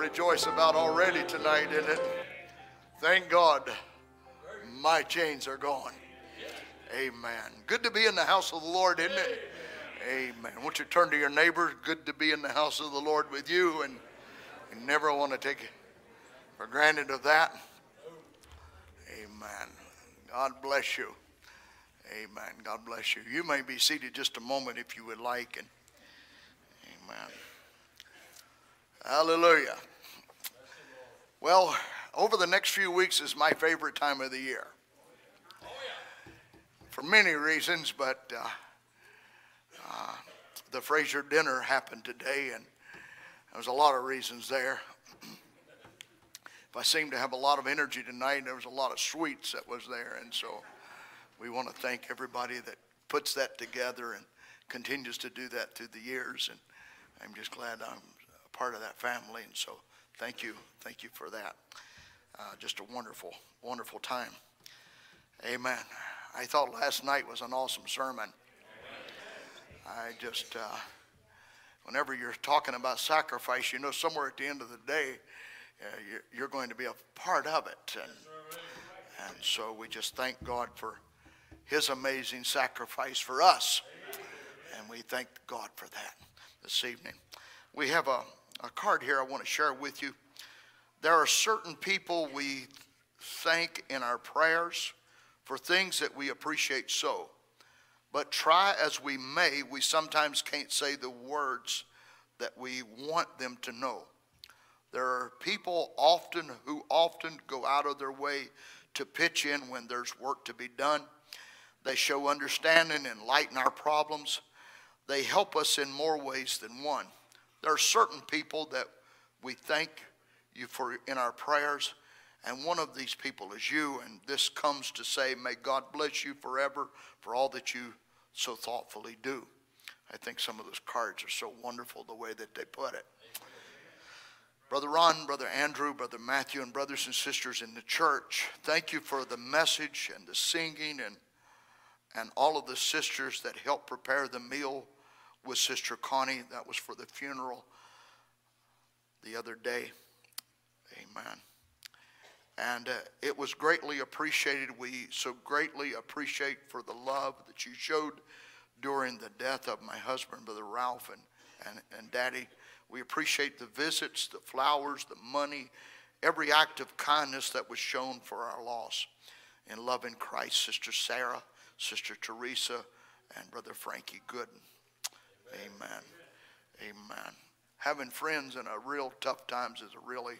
Rejoice about already tonight, isn't it? Thank God my chains are gone. Amen. Good to be in the house of the Lord, isn't it? Amen. Won't you turn to your neighbor? Good to be in the house of the Lord with you, and you never want to take for granted of that. Amen. God bless you. Amen. God bless you. You may be seated just a moment if you would like. And amen. Hallelujah. Well, over the next few weeks is my favorite time of the year. For many reasons, but uh, uh, the Fraser dinner happened today, and there was a lot of reasons there. if I seem to have a lot of energy tonight, there was a lot of sweets that was there, and so we want to thank everybody that puts that together and continues to do that through the years. And I'm just glad I'm a part of that family. And so thank you. Thank you for that. Uh, just a wonderful, wonderful time. Amen. I thought last night was an awesome sermon. I just, uh, whenever you're talking about sacrifice, you know, somewhere at the end of the day, uh, you're, you're going to be a part of it. And, and so we just thank God for his amazing sacrifice for us. And we thank God for that this evening. We have a, a card here I want to share with you. There are certain people we thank in our prayers for things that we appreciate so. But try as we may, we sometimes can't say the words that we want them to know. There are people often who often go out of their way to pitch in when there's work to be done. They show understanding and lighten our problems. They help us in more ways than one. There are certain people that we thank you for in our prayers, and one of these people is you. And this comes to say, May God bless you forever for all that you so thoughtfully do. I think some of those cards are so wonderful the way that they put it. Brother Ron, Brother Andrew, Brother Matthew, and brothers and sisters in the church, thank you for the message and the singing and and all of the sisters that helped prepare the meal with Sister Connie. That was for the funeral the other day. Amen. And uh, it was greatly appreciated. We so greatly appreciate for the love that you showed during the death of my husband, Brother Ralph and, and, and Daddy. We appreciate the visits, the flowers, the money, every act of kindness that was shown for our loss. In loving Christ, Sister Sarah, Sister Teresa, and Brother Frankie Gooden. Amen. Amen. Having friends in a real tough times is a really,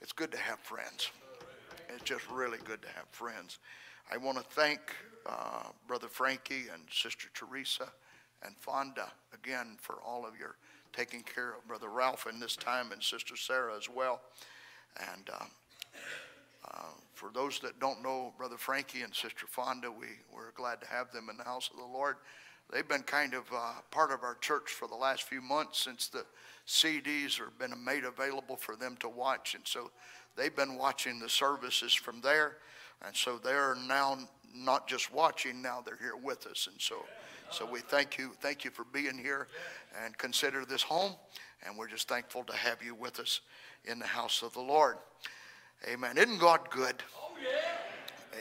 it's good to have friends. It's just really good to have friends. I want to thank uh, Brother Frankie and Sister Teresa and Fonda again for all of your taking care of Brother Ralph in this time and Sister Sarah as well. And uh, uh, for those that don't know Brother Frankie and Sister Fonda, we, we're glad to have them in the house of the Lord. They've been kind of uh, part of our church for the last few months since the CDs have been made available for them to watch. And so they've been watching the services from there. And so they're now not just watching, now they're here with us. And so, so we thank you, thank you for being here and consider this home. And we're just thankful to have you with us in the house of the Lord. Amen. Isn't God good? Oh.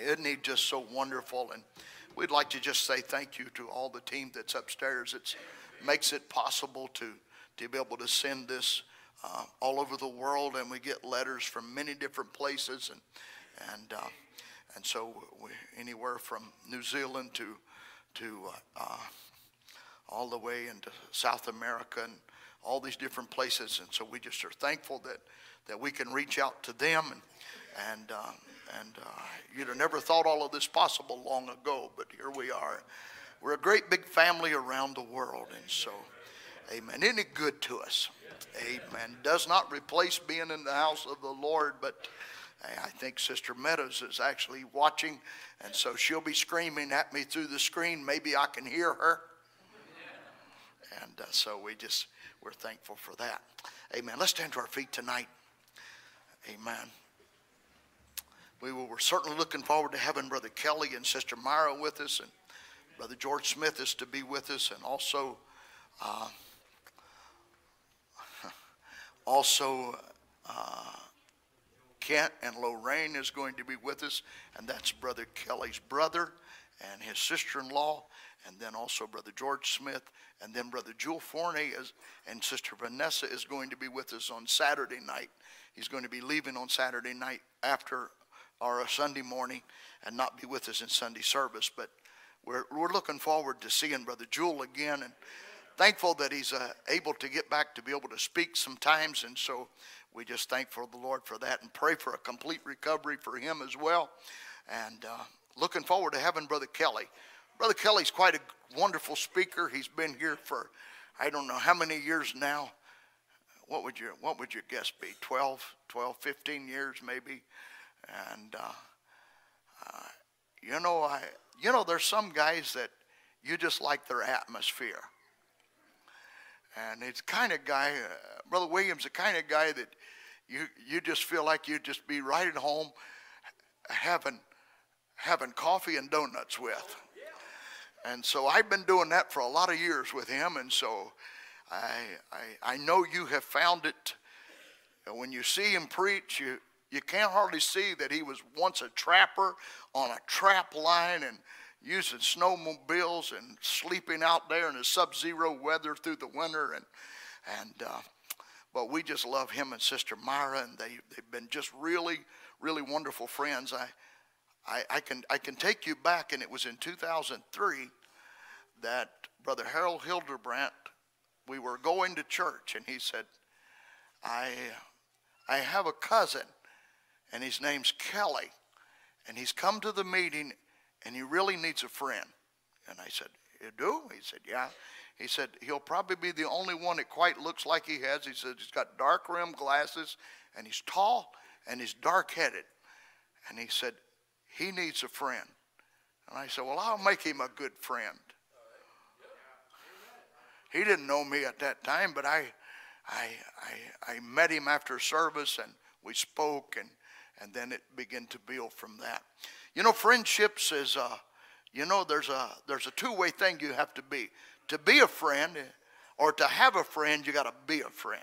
Isn't He just so wonderful? And we'd like to just say thank you to all the team that's upstairs. It makes it possible to, to be able to send this uh, all over the world, and we get letters from many different places, and and uh, and so we, anywhere from New Zealand to to uh, uh all the way into South America and all these different places, and so we just are thankful that that we can reach out to them and and uh, and uh, you'd have never thought all of this possible long ago, but here we are. We're a great big family around the world, and so, Amen. Isn't it good to us? Amen. Does not replace being in the house of the Lord, but I think Sister Meadows is actually watching, and so she'll be screaming at me through the screen. Maybe I can hear her. And uh, so we just, we're thankful for that. Amen. Let's stand to our feet tonight. Amen. We were certainly looking forward to having Brother Kelly and Sister Myra with us, and Brother George Smith is to be with us, and also uh, Also, uh, Kent and Lorraine is going to be with us, and that's Brother Kelly's brother and his sister-in-law, and then also Brother George Smith, and then Brother Jewel Forney is, and Sister Vanessa is going to be with us on Saturday night. He's going to be leaving on Saturday night after our Sunday morning and not be with us in Sunday service, but we're, we're looking forward to seeing Brother Jewel again and thankful that he's uh, able to get back to be able to speak sometimes. And so we just thankful the Lord for that and pray for a complete recovery for him as well. And uh, looking forward to having Brother Kelly. Brother Kelly's quite a wonderful speaker. He's been here for I don't know how many years now. What would your what would your guess be? 12, 12, 15 years maybe. And uh, uh, you know, I you know, there's some guys that you just like their atmosphere. And it's kind of guy, uh, Brother Williams, the kind of guy that you you just feel like you'd just be right at home having having coffee and donuts with. And so I've been doing that for a lot of years with him, and so I I, I know you have found it. When you see him preach, you you can't hardly see that he was once a trapper on a trap line and using snowmobiles and sleeping out there in the sub-zero weather through the winter and and uh, but we just love him and Sister Myra and they they've been just really really wonderful friends. I I, I can I can take you back and it was in 2003 that Brother Harold Hildebrandt we were going to church and he said I I have a cousin and his name's Kelly. And he's come to the meeting and he really needs a friend. And I said, You do? He said, Yeah. He said, He'll probably be the only one that quite looks like he has. He said, He's got dark rimmed glasses and he's tall and he's dark headed. And he said, He needs a friend. And I said, Well, I'll make him a good friend. He didn't know me at that time, but I, I, I, I met him after service and we spoke and and then it began to build from that. You know, friendships is, uh, you know, there's a there's a two-way thing you have to be. To be a friend, or to have a friend, you got to be a friend.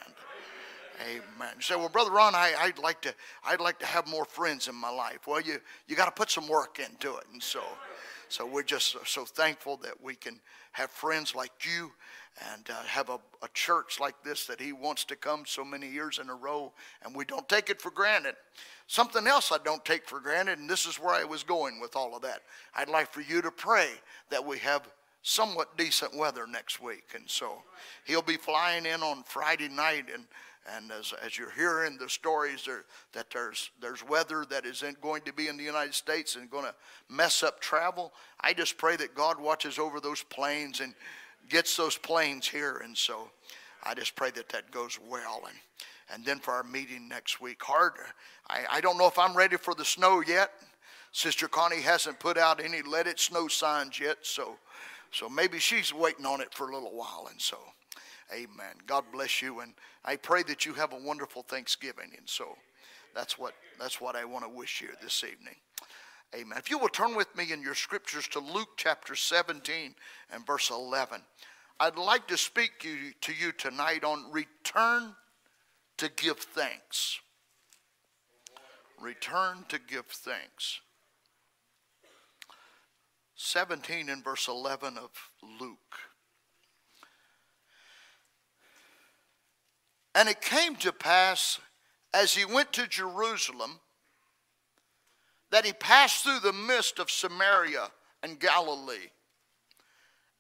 Amen. You say, well, brother Ron, I, would like to I'd like to have more friends in my life. Well, you you got to put some work into it, and so so we're just so thankful that we can have friends like you and uh, have a, a church like this that he wants to come so many years in a row, and we don't take it for granted. Something else I don't take for granted, and this is where I was going with all of that. I'd like for you to pray that we have somewhat decent weather next week. And so he'll be flying in on Friday night. And, and as, as you're hearing the stories there, that there's, there's weather that isn't going to be in the United States and going to mess up travel, I just pray that God watches over those planes and gets those planes here. And so I just pray that that goes well. And and then for our meeting next week. Hard. I, I don't know if I'm ready for the snow yet. Sister Connie hasn't put out any let it snow signs yet, so so maybe she's waiting on it for a little while. And so, Amen. God bless you, and I pray that you have a wonderful Thanksgiving. And so, that's what that's what I want to wish you this evening. Amen. If you will turn with me in your scriptures to Luke chapter 17 and verse 11, I'd like to speak to you tonight on return to give thanks. Return to give thanks. 17 and verse 11 of Luke. And it came to pass as he went to Jerusalem that he passed through the midst of Samaria and Galilee.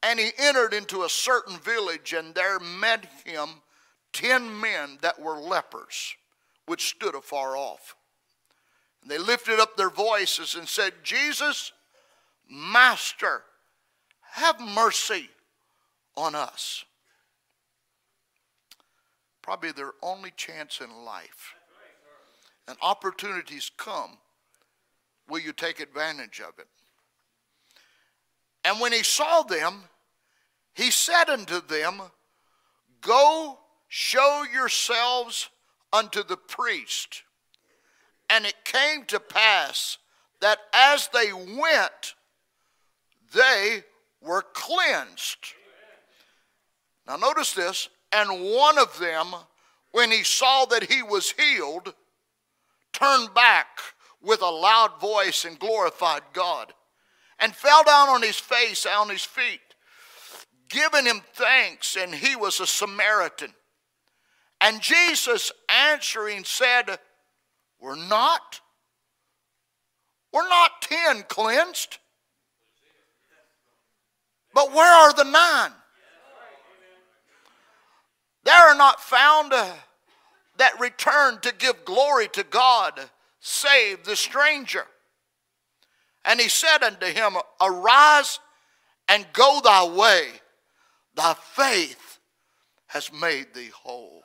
And he entered into a certain village, and there met him ten men that were lepers, which stood afar off. And they lifted up their voices and said, Jesus, Master, have mercy on us. Probably their only chance in life. And opportunities come. Will you take advantage of it? And when he saw them, he said unto them, Go Show yourselves unto the priest. And it came to pass that as they went, they were cleansed. Now, notice this, and one of them when he saw that he was healed, turned back with a loud voice and glorified God, and fell down on his face, on his feet, giving him thanks, and he was a Samaritan. And Jesus answering said, We're not, we're not ten cleansed, but where are the nine? There are not found uh, that return to give glory to God, save the stranger. And he said unto him, Arise and go thy way, thy faith has made thee whole.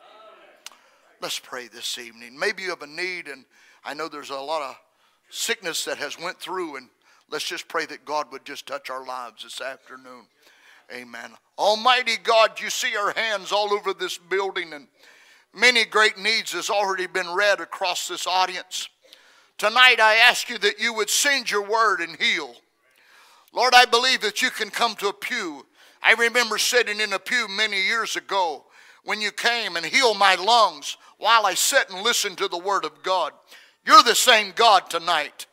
Let's pray this evening. Maybe you have a need, and I know there's a lot of sickness that has went through, and let's just pray that God would just touch our lives this afternoon. Amen. Almighty God, you see our hands all over this building, and many great needs has already been read across this audience. Tonight, I ask you that you would send your word and heal. Lord, I believe that you can come to a pew. I remember sitting in a pew many years ago when you came and healed my lungs while I sit and listen to the word of God. You're the same God tonight.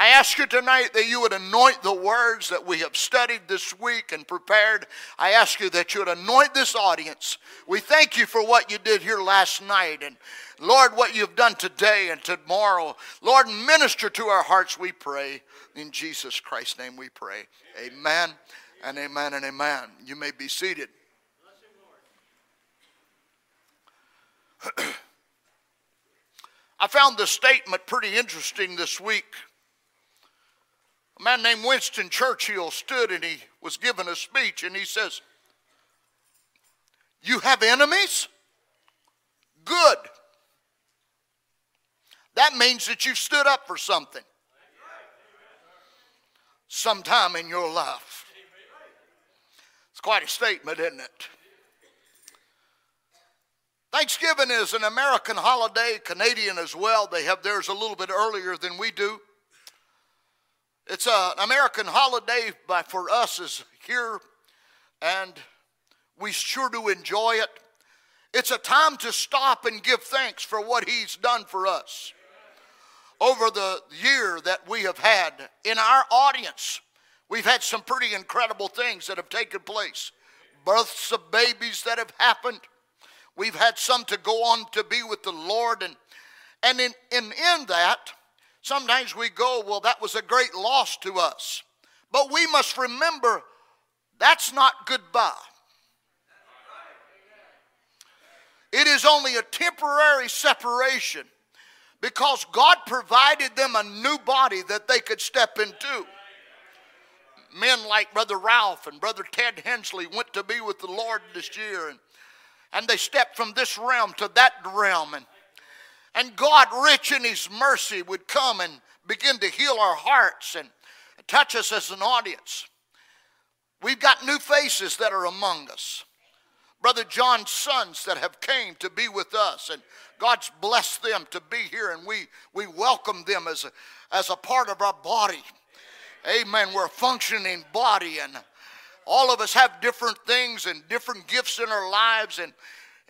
I ask you tonight that you would anoint the words that we have studied this week and prepared. I ask you that you would anoint this audience. We thank you for what you did here last night and Lord, what you've done today and tomorrow. Lord, minister to our hearts, we pray. In Jesus Christ's name we pray. Amen and amen and amen. You may be seated. I found this statement pretty interesting this week. A man named Winston Churchill stood and he was given a speech and he says, You have enemies? Good. That means that you've stood up for something sometime in your life. It's quite a statement, isn't it? Thanksgiving is an American holiday, Canadian as well. They have theirs a little bit earlier than we do. It's an American holiday but for us is here, and we sure do enjoy it. It's a time to stop and give thanks for what He's done for us. Over the year that we have had in our audience, we've had some pretty incredible things that have taken place. Births of babies that have happened. We've had some to go on to be with the Lord, and and in, in, in that, Sometimes we go, well, that was a great loss to us. But we must remember that's not goodbye. It is only a temporary separation because God provided them a new body that they could step into. Men like Brother Ralph and Brother Ted Hensley went to be with the Lord this year, and, and they stepped from this realm to that realm. And and God, rich in His mercy, would come and begin to heal our hearts and touch us as an audience. We've got new faces that are among us. Brother John's sons that have came to be with us, and God's blessed them to be here, and we, we welcome them as a, as a part of our body. Amen. We're a functioning body, and all of us have different things and different gifts in our lives, and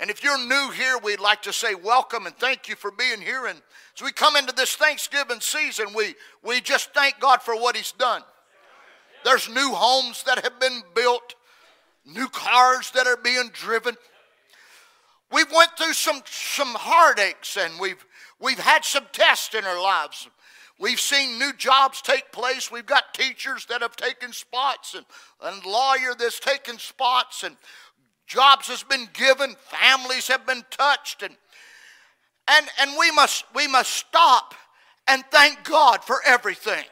and if you're new here, we'd like to say welcome and thank you for being here. And as we come into this Thanksgiving season, we, we just thank God for what He's done. There's new homes that have been built, new cars that are being driven. We've went through some, some heartaches and we've, we've had some tests in our lives. We've seen new jobs take place. We've got teachers that have taken spots and, and lawyer that's taken spots and jobs has been given, families have been touched, and and, and we must we must stop and thank God for everything.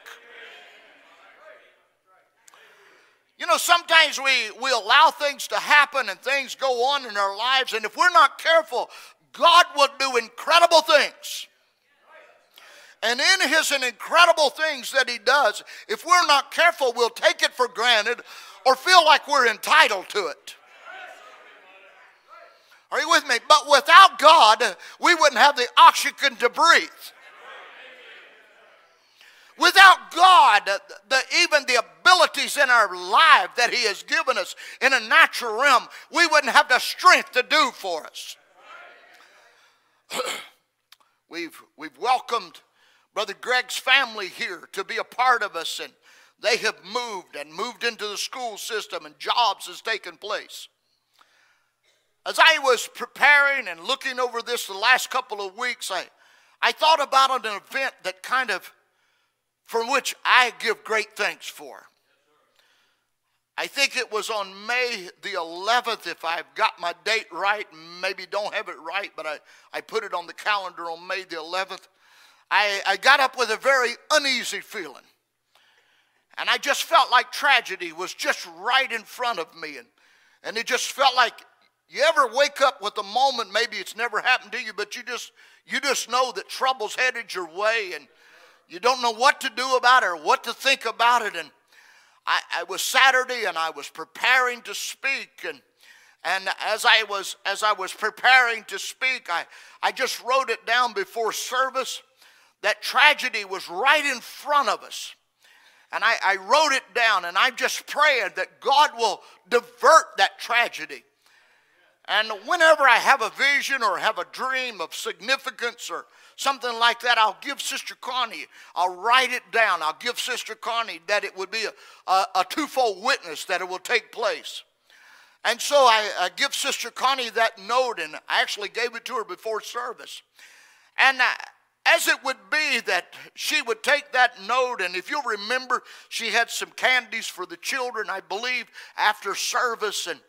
You know, sometimes we, we allow things to happen and things go on in our lives, and if we're not careful, God will do incredible things. And in his incredible things that he does, if we're not careful, we'll take it for granted or feel like we're entitled to it. Are you with me? But without God, we wouldn't have the oxygen to breathe. Without God, the, even the abilities in our life that He has given us in a natural realm, we wouldn't have the strength to do for us. we've, we've welcomed Brother Greg's family here to be a part of us, and they have moved and moved into the school system, and jobs has taken place. As I was preparing and looking over this the last couple of weeks, I, I thought about an event that kind of, from which I give great thanks for. I think it was on May the 11th, if I've got my date right, maybe don't have it right, but I, I put it on the calendar on May the 11th. I, I got up with a very uneasy feeling. And I just felt like tragedy was just right in front of me. And, and it just felt like you ever wake up with a moment, maybe it's never happened to you, but you just, you just know that trouble's headed your way and you don't know what to do about it or what to think about it. And I, I was Saturday and I was preparing to speak and and as I was as I was preparing to speak, I, I just wrote it down before service. That tragedy was right in front of us. And I, I wrote it down, and I'm just praying that God will divert that tragedy. And whenever I have a vision or have a dream of significance or something like that, I'll give Sister Connie, I'll write it down. I'll give Sister Connie that it would be a, a, a twofold witness that it will take place. And so I, I, give Sister Connie that note, and I actually gave it to her before service. And I, as it would be that she would take that note, and if you'll remember, she had some candies for the children, I believe, after service. And,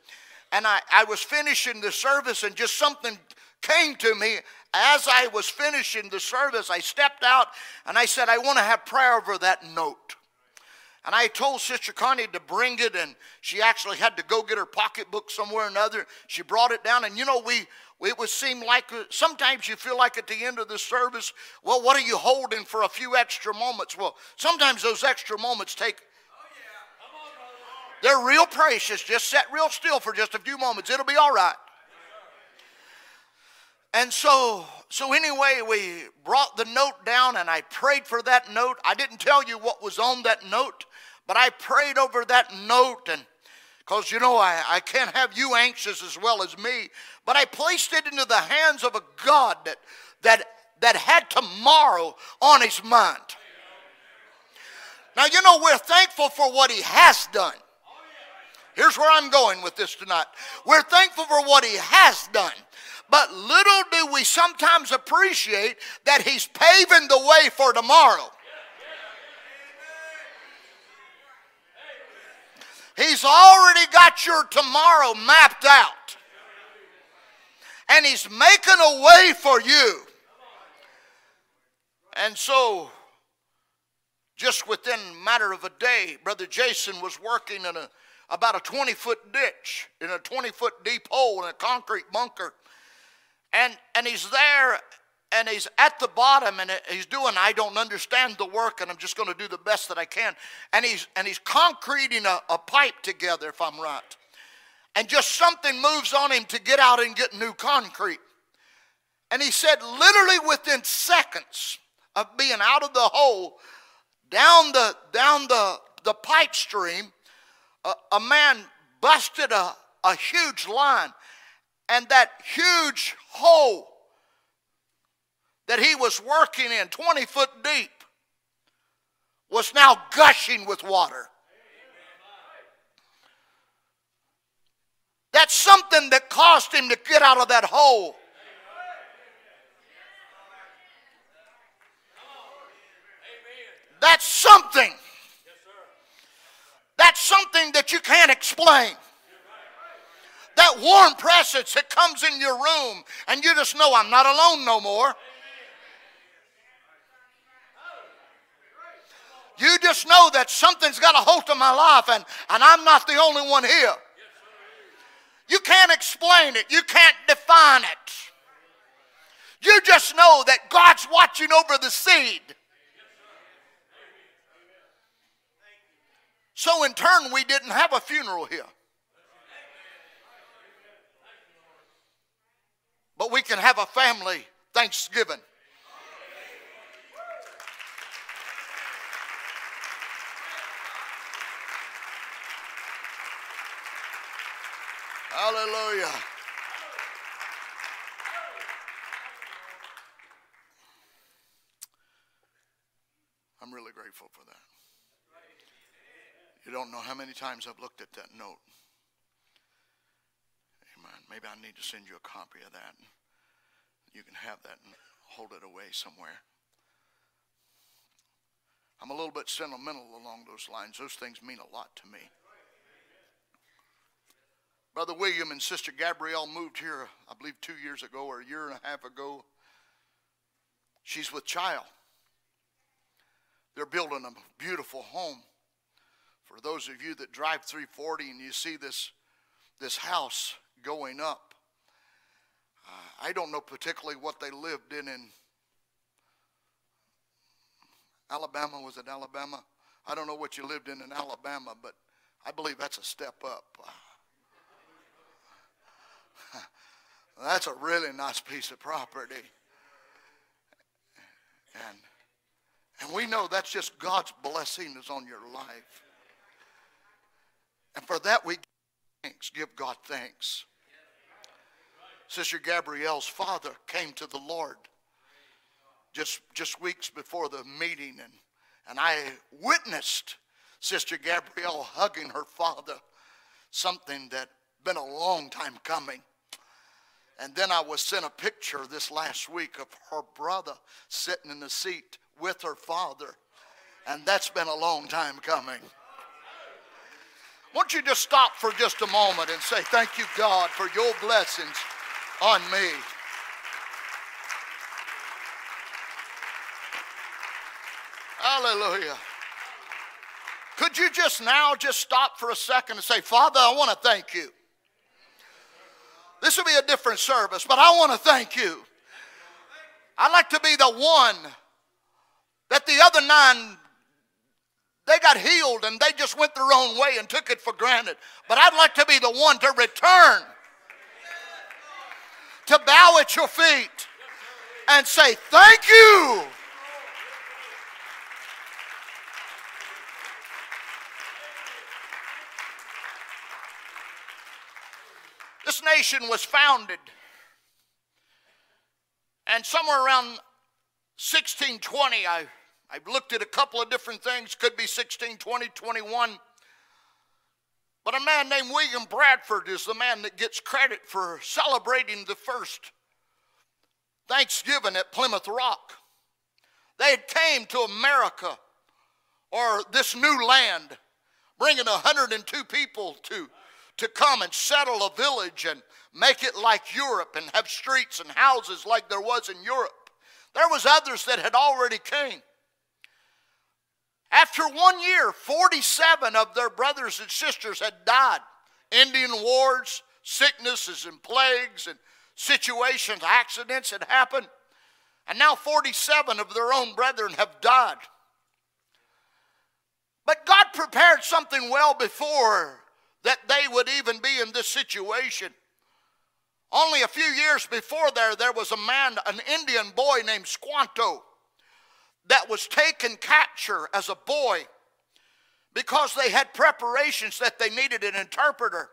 and I, I was finishing the service, and just something came to me as I was finishing the service, I stepped out and I said, I want to have prayer over that note. And I told Sister Connie to bring it, and she actually had to go get her pocketbook somewhere or another. She brought it down, and you know, we it would seem like uh, sometimes you feel like at the end of the service, well, what are you holding for a few extra moments? Well, sometimes those extra moments take. They're real precious. Just sit real still for just a few moments. It'll be all right. And so, so anyway, we brought the note down and I prayed for that note. I didn't tell you what was on that note, but I prayed over that note and because you know I, I can't have you anxious as well as me, but I placed it into the hands of a God that that that had tomorrow on his mind. Now you know we're thankful for what he has done. Here's where I'm going with this tonight. We're thankful for what he has done. But little do we sometimes appreciate that He's paving the way for tomorrow. He's already got your tomorrow mapped out. And He's making a way for you. And so, just within a matter of a day, Brother Jason was working in a about a 20 foot ditch in a 20 foot deep hole in a concrete bunker and, and he's there and he's at the bottom and he's doing i don't understand the work and i'm just going to do the best that i can. And he's and he's concreting a, a pipe together if i'm right. And just something moves on him to get out and get new concrete. And he said literally within seconds of being out of the hole down the down the the pipe stream a, a man busted a, a huge line. And that huge hole that he was working in, 20 foot deep, was now gushing with water. That's something that caused him to get out of that hole. That's something. That's something that you can't explain that warm presence that comes in your room, and you just know I'm not alone no more. You just know that something's got a hold of my life, and, and I'm not the only one here. You can't explain it, you can't define it. You just know that God's watching over the seed. So, in turn, we didn't have a funeral here. but we can have a family Thanksgiving. Hallelujah. I'm really grateful for that. You don't know how many times I've looked at that note. Amen. Maybe I need to send you a copy of that. You can have that and hold it away somewhere. I'm a little bit sentimental along those lines. Those things mean a lot to me. Brother William and Sister Gabrielle moved here, I believe, two years ago or a year and a half ago. She's with child. They're building a beautiful home. For those of you that drive 340 and you see this, this house going up, uh, I don't know particularly what they lived in in Alabama. Was it Alabama? I don't know what you lived in in Alabama, but I believe that's a step up. That's a really nice piece of property. And, and we know that's just God's blessing is on your life. And for that we give thanks, give God thanks. Sister Gabrielle's father came to the Lord just, just weeks before the meeting, and, and I witnessed Sister Gabrielle hugging her father, something that been a long time coming. And then I was sent a picture this last week of her brother sitting in the seat with her father. And that's been a long time coming. Won't you just stop for just a moment and say, Thank you, God, for your blessings on me. Hallelujah. Could you just now just stop for a second and say, Father, I want to thank you. This will be a different service, but I want to thank you. I'd like to be the one that the other nine they got healed and they just went their own way and took it for granted. But I'd like to be the one to return, to bow at your feet and say, Thank you. This nation was founded, and somewhere around 1620, I I've looked at a couple of different things, could be 1620, 21. But a man named William Bradford is the man that gets credit for celebrating the first Thanksgiving at Plymouth Rock. They had came to America or this new land, bringing 102 people to, to come and settle a village and make it like Europe and have streets and houses like there was in Europe. There was others that had already came. After one year, 47 of their brothers and sisters had died. Indian wars, sicknesses, and plagues, and situations, accidents had happened. And now 47 of their own brethren have died. But God prepared something well before that they would even be in this situation. Only a few years before there, there was a man, an Indian boy named Squanto that was taken capture as a boy because they had preparations that they needed an interpreter.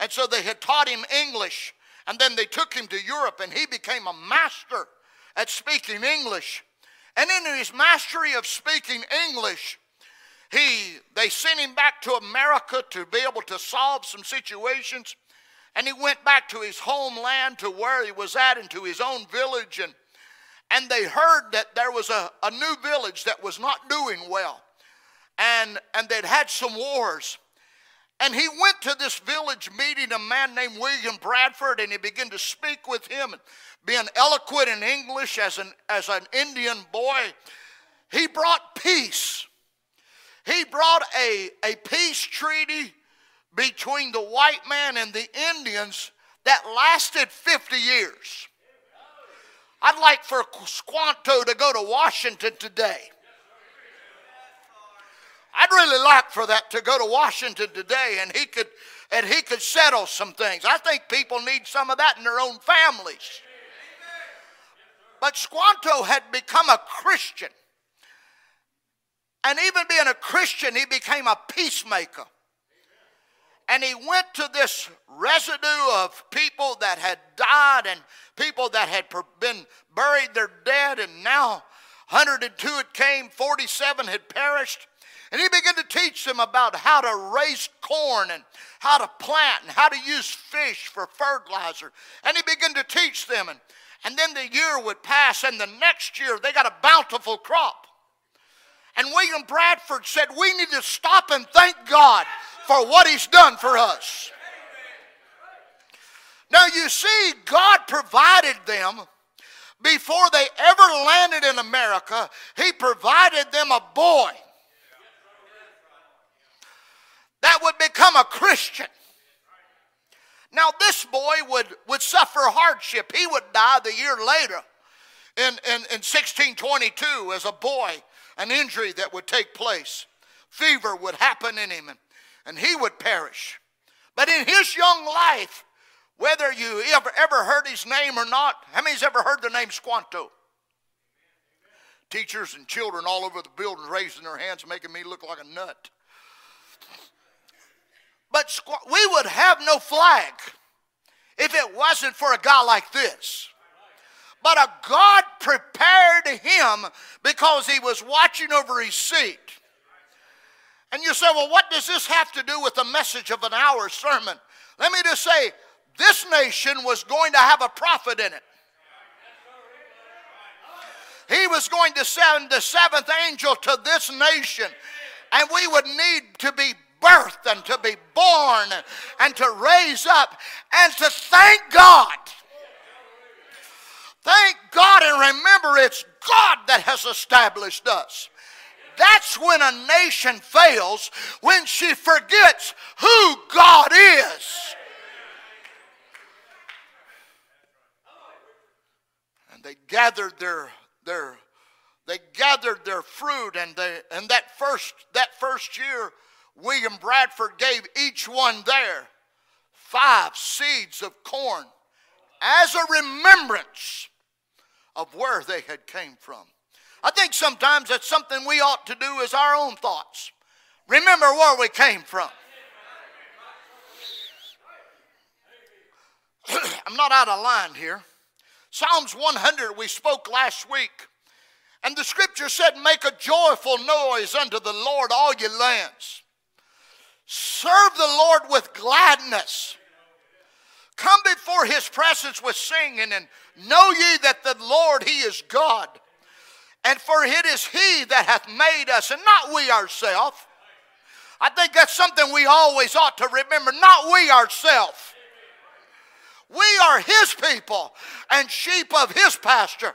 And so they had taught him English. And then they took him to Europe and he became a master at speaking English. And in his mastery of speaking English, he, they sent him back to America to be able to solve some situations. And he went back to his homeland, to where he was at, and to his own village. And and they heard that there was a, a new village that was not doing well. And, and they'd had some wars. And he went to this village meeting a man named William Bradford, and he began to speak with him, and being eloquent in English as an, as an Indian boy. He brought peace. He brought a, a peace treaty between the white man and the Indians that lasted 50 years. I'd like for Squanto to go to Washington today. I'd really like for that to go to Washington today and he could and he could settle some things. I think people need some of that in their own families. But Squanto had become a Christian. And even being a Christian, he became a peacemaker and he went to this residue of people that had died and people that had been buried their dead, and now 102 had came, 47 had perished. And he began to teach them about how to raise corn and how to plant and how to use fish for fertilizer. And he began to teach them. And, and then the year would pass, and the next year they got a bountiful crop. And William Bradford said, We need to stop and thank God for what he's done for us. Now, you see, God provided them before they ever landed in America, He provided them a boy that would become a Christian. Now, this boy would, would suffer hardship. He would die the year later in, in, in 1622 as a boy, an injury that would take place. Fever would happen in him, and, and he would perish. But in his young life, whether you ever, ever heard his name or not, how many's ever heard the name Squanto? Teachers and children all over the building raising their hands, making me look like a nut. But we would have no flag if it wasn't for a guy like this. But a God prepared him because he was watching over his seat. And you say, well, what does this have to do with the message of an hour sermon? Let me just say, this nation was going to have a prophet in it. He was going to send the seventh angel to this nation, and we would need to be birthed and to be born and to raise up and to thank God. Thank God and remember it's God that has established us. That's when a nation fails, when she forgets who God is. And they gathered their their they gathered their fruit and they and that first that first year William Bradford gave each one there five seeds of corn as a remembrance of where they had came from. I think sometimes that's something we ought to do as our own thoughts. Remember where we came from. I'm not out of line here. Psalms 100, we spoke last week. And the scripture said, Make a joyful noise unto the Lord, all ye lands. Serve the Lord with gladness. Come before his presence with singing, and know ye that the Lord, he is God. And for it is he that hath made us, and not we ourselves. I think that's something we always ought to remember, not we ourselves. We are his people and sheep of his pasture.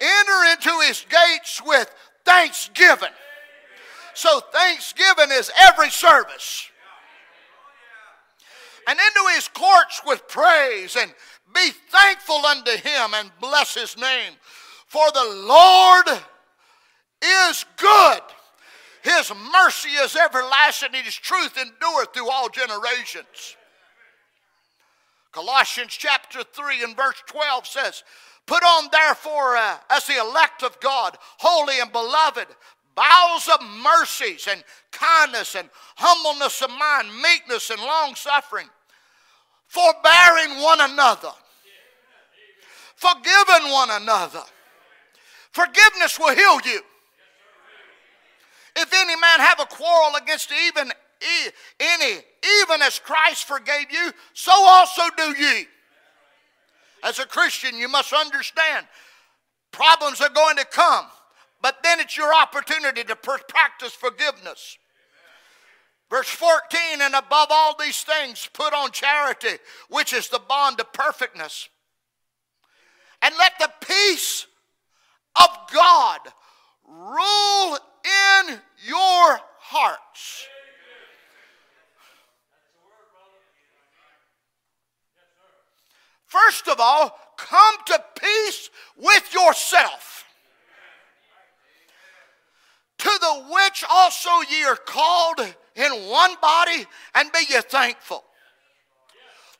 Enter into his gates with thanksgiving. So, thanksgiving is every service. And into his courts with praise, and be thankful unto him and bless his name. For the Lord is good. His mercy is everlasting, and his truth endureth through all generations. Colossians chapter 3 and verse 12 says, Put on therefore uh, as the elect of God, holy and beloved, bowels of mercies and kindness and humbleness of mind, meekness and long suffering, forbearing one another, forgiving one another. Forgiveness will heal you. If any man have a quarrel against even any, even as Christ forgave you, so also do ye. As a Christian, you must understand problems are going to come, but then it's your opportunity to practice forgiveness. Verse 14, and above all these things, put on charity, which is the bond of perfectness. And let the peace of God rule in your hearts First of all, come to peace with yourself. To the which also ye are called in one body, and be ye thankful.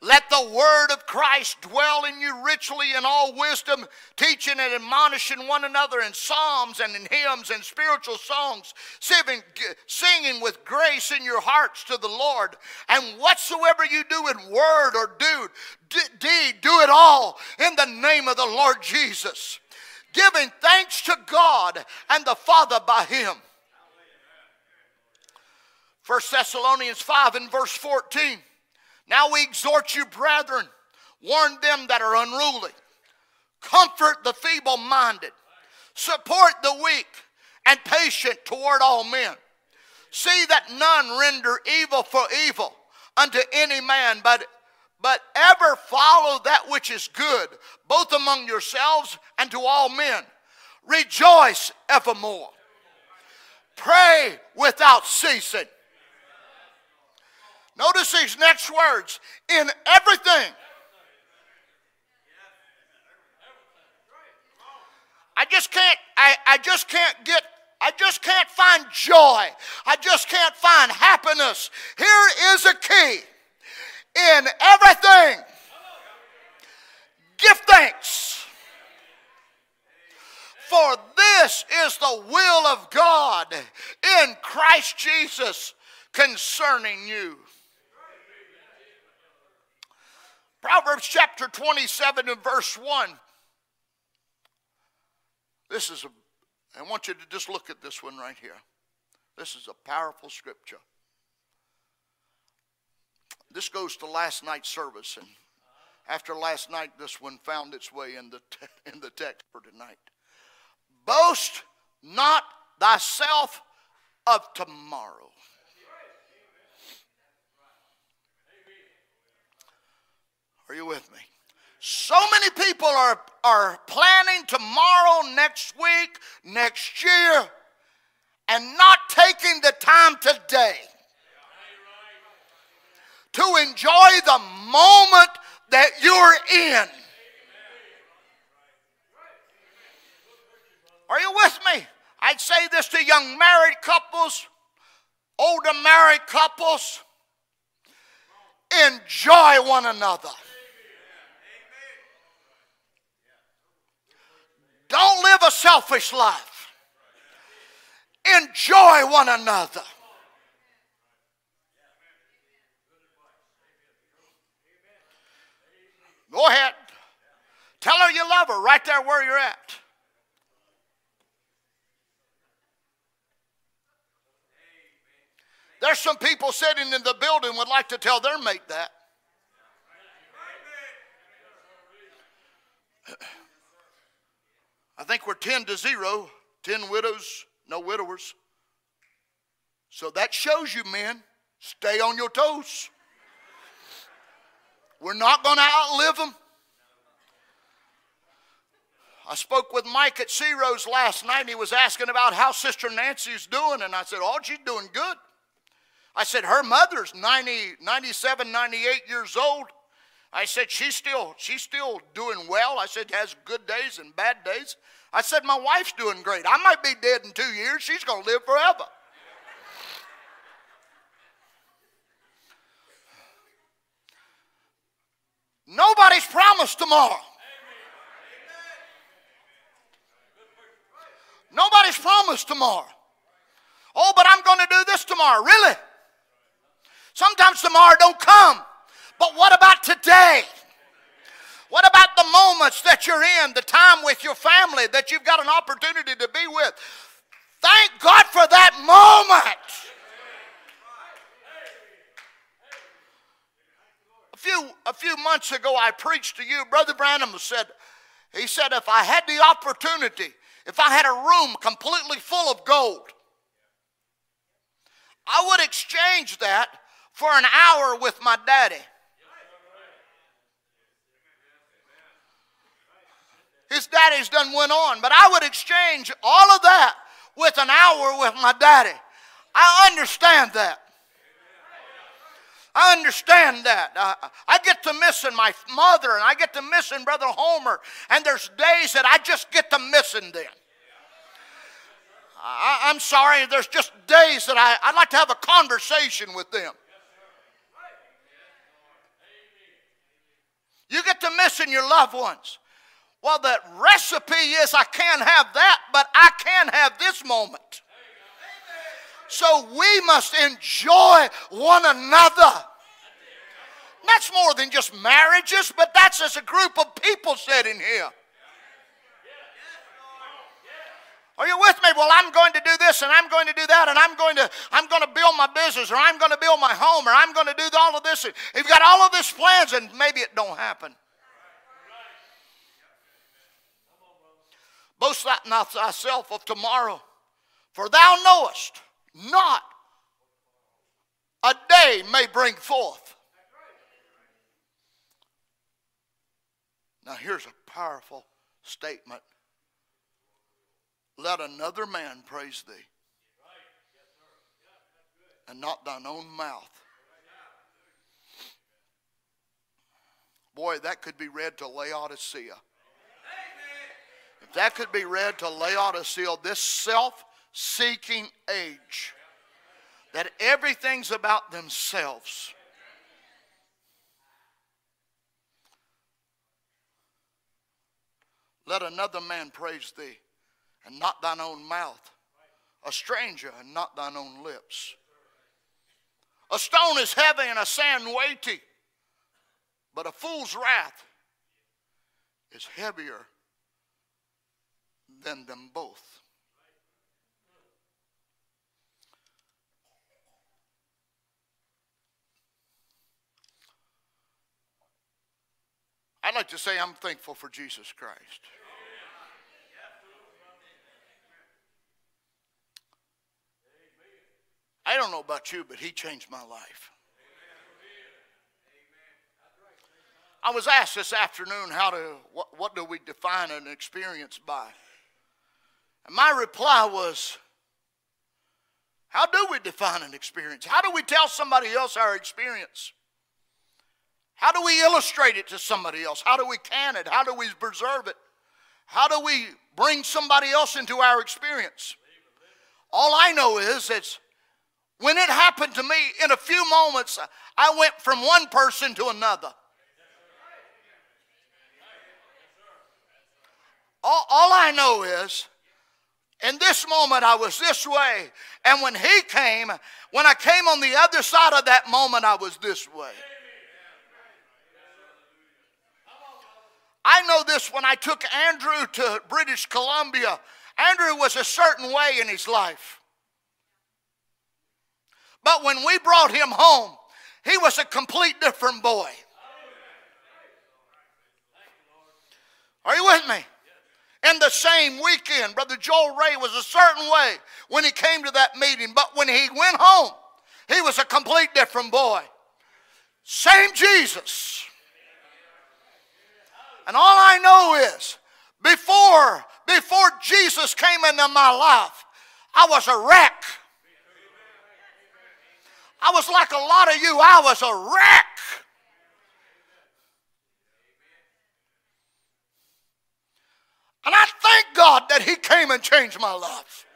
Let the word of Christ dwell in you richly in all wisdom, teaching and admonishing one another in psalms and in hymns and spiritual songs, singing, with grace in your hearts to the Lord. And whatsoever you do in word or deed, do it all in the name of the Lord Jesus, giving thanks to God and the Father by Him. 1 Thessalonians 5 and verse 14. Now we exhort you, brethren, warn them that are unruly, comfort the feeble minded, support the weak, and patient toward all men. See that none render evil for evil unto any man, but, but ever follow that which is good, both among yourselves and to all men. Rejoice evermore. Pray without ceasing. Notice these next words in everything. I just can't, I, I just can't get, I just can't find joy. I just can't find happiness. Here is a key. In everything, give thanks. For this is the will of God in Christ Jesus concerning you. Proverbs chapter 27 and verse 1. This is a, I want you to just look at this one right here. This is a powerful scripture. This goes to last night's service, and after last night, this one found its way in the, te- in the text for tonight. Boast not thyself of tomorrow. Are you with me? So many people are, are planning tomorrow, next week, next year, and not taking the time today to enjoy the moment that you're in. Are you with me? I'd say this to young married couples, older married couples. Enjoy one another. Don't live a selfish life. Enjoy one another. Go ahead. Tell her you love her right there where you're at. There's some people sitting in the building would like to tell their mate that. I think we're 10 to 0, 10 widows, no widowers. So that shows you, men, stay on your toes. We're not going to outlive them. I spoke with Mike at Sea Rose last night, and he was asking about how Sister Nancy's doing, and I said, Oh, she's doing good. I said, Her mother's 90, 97, 98 years old. I said, she's still, she's still doing well. I said, has good days and bad days. I said, my wife's doing great. I might be dead in two years. She's going to live forever. Nobody's promised tomorrow. Nobody's promised tomorrow. Oh, but I'm going to do this tomorrow. Really? Sometimes tomorrow don't come. But what about today? What about the moments that you're in, the time with your family that you've got an opportunity to be with? Thank God for that moment. Few, a few months ago, I preached to you. Brother Branham said, he said, if I had the opportunity, if I had a room completely full of gold, I would exchange that for an hour with my daddy. His daddy's done went on, but I would exchange all of that with an hour with my daddy. I understand that. I understand that. Uh, I get to missing my mother and I get to missing Brother Homer, and there's days that I just get to missing them. I, am sorry, there's just days that I, I'd like to have a conversation with them. You get to missing your loved ones. Well, the recipe is I can't have that, but I can have this moment. So we must enjoy one another. That's more than just marriages, but that's as a group of people sitting here. Are you with me? Well, I'm going to do this and I'm going to do that and I'm going to I'm going to build my business or I'm going to build my home or I'm going to do all of this. You've got all of this plans and maybe it don't happen. Boast not thyself of tomorrow, for thou knowest not a day may bring forth. Now, here's a powerful statement let another man praise thee, and not thine own mouth. Boy, that could be read to Laodicea. If that could be read to Laodicea, this self seeking age, that everything's about themselves. Let another man praise thee and not thine own mouth, a stranger and not thine own lips. A stone is heavy and a sand weighty, but a fool's wrath is heavier than them both. I'd like to say I'm thankful for Jesus Christ. I don't know about you, but he changed my life. I was asked this afternoon how to, what, what do we define an experience by? And my reply was, how do we define an experience? How do we tell somebody else our experience? How do we illustrate it to somebody else? How do we can it? How do we preserve it? How do we bring somebody else into our experience? All I know is it's when it happened to me, in a few moments, I went from one person to another. All, all, I know is, in this moment, I was this way. And when he came, when I came on the other side of that moment, I was this way. I know this when I took Andrew to British Columbia. Andrew was a certain way in his life. But when we brought him home, he was a complete different boy. Are you with me? In the same weekend, Brother Joel Ray was a certain way when he came to that meeting, but when he went home, he was a complete different boy. Same Jesus. And all I know is before before Jesus came into my life, I was a wreck. I was like a lot of you, I was a wreck. And I thank God that He came and changed my life.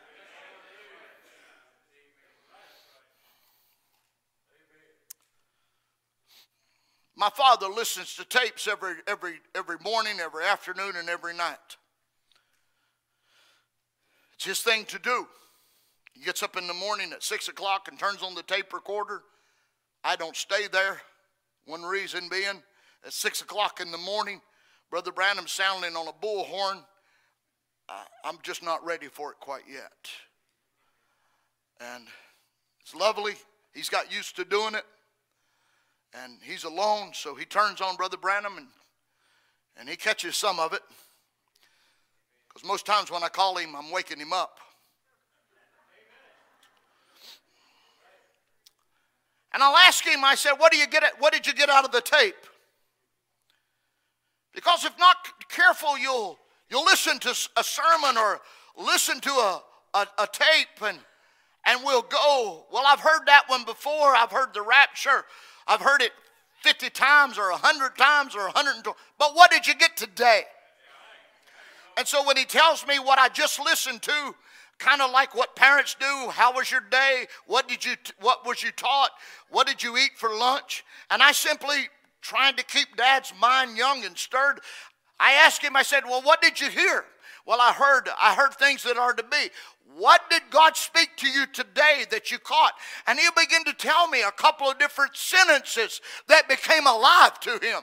My father listens to tapes every, every, every morning, every afternoon, and every night. It's his thing to do. He gets up in the morning at 6 o'clock and turns on the tape recorder. I don't stay there. One reason being, at 6 o'clock in the morning, Brother Branham sounding on a bullhorn. Uh, I'm just not ready for it quite yet. And it's lovely. He's got used to doing it. And he's alone, so he turns on Brother Branham and, and he catches some of it. Because most times when I call him, I'm waking him up. And I'll ask him, I said, what, do you get what did you get out of the tape? Because if not careful, you'll, you'll listen to a sermon or listen to a, a, a tape and, and we'll go, well, I've heard that one before. I've heard the rapture. I've heard it 50 times or 100 times or 120. But what did you get today? And so when he tells me what I just listened to, kind of like what parents do. How was your day? What did you what was you taught? What did you eat for lunch? And I simply trying to keep dad's mind young and stirred. I asked him, I said, Well, what did you hear? Well, I heard, I heard things that are to be. What did God speak to you today that you caught? And he'll begin to tell me a couple of different sentences that became alive to him.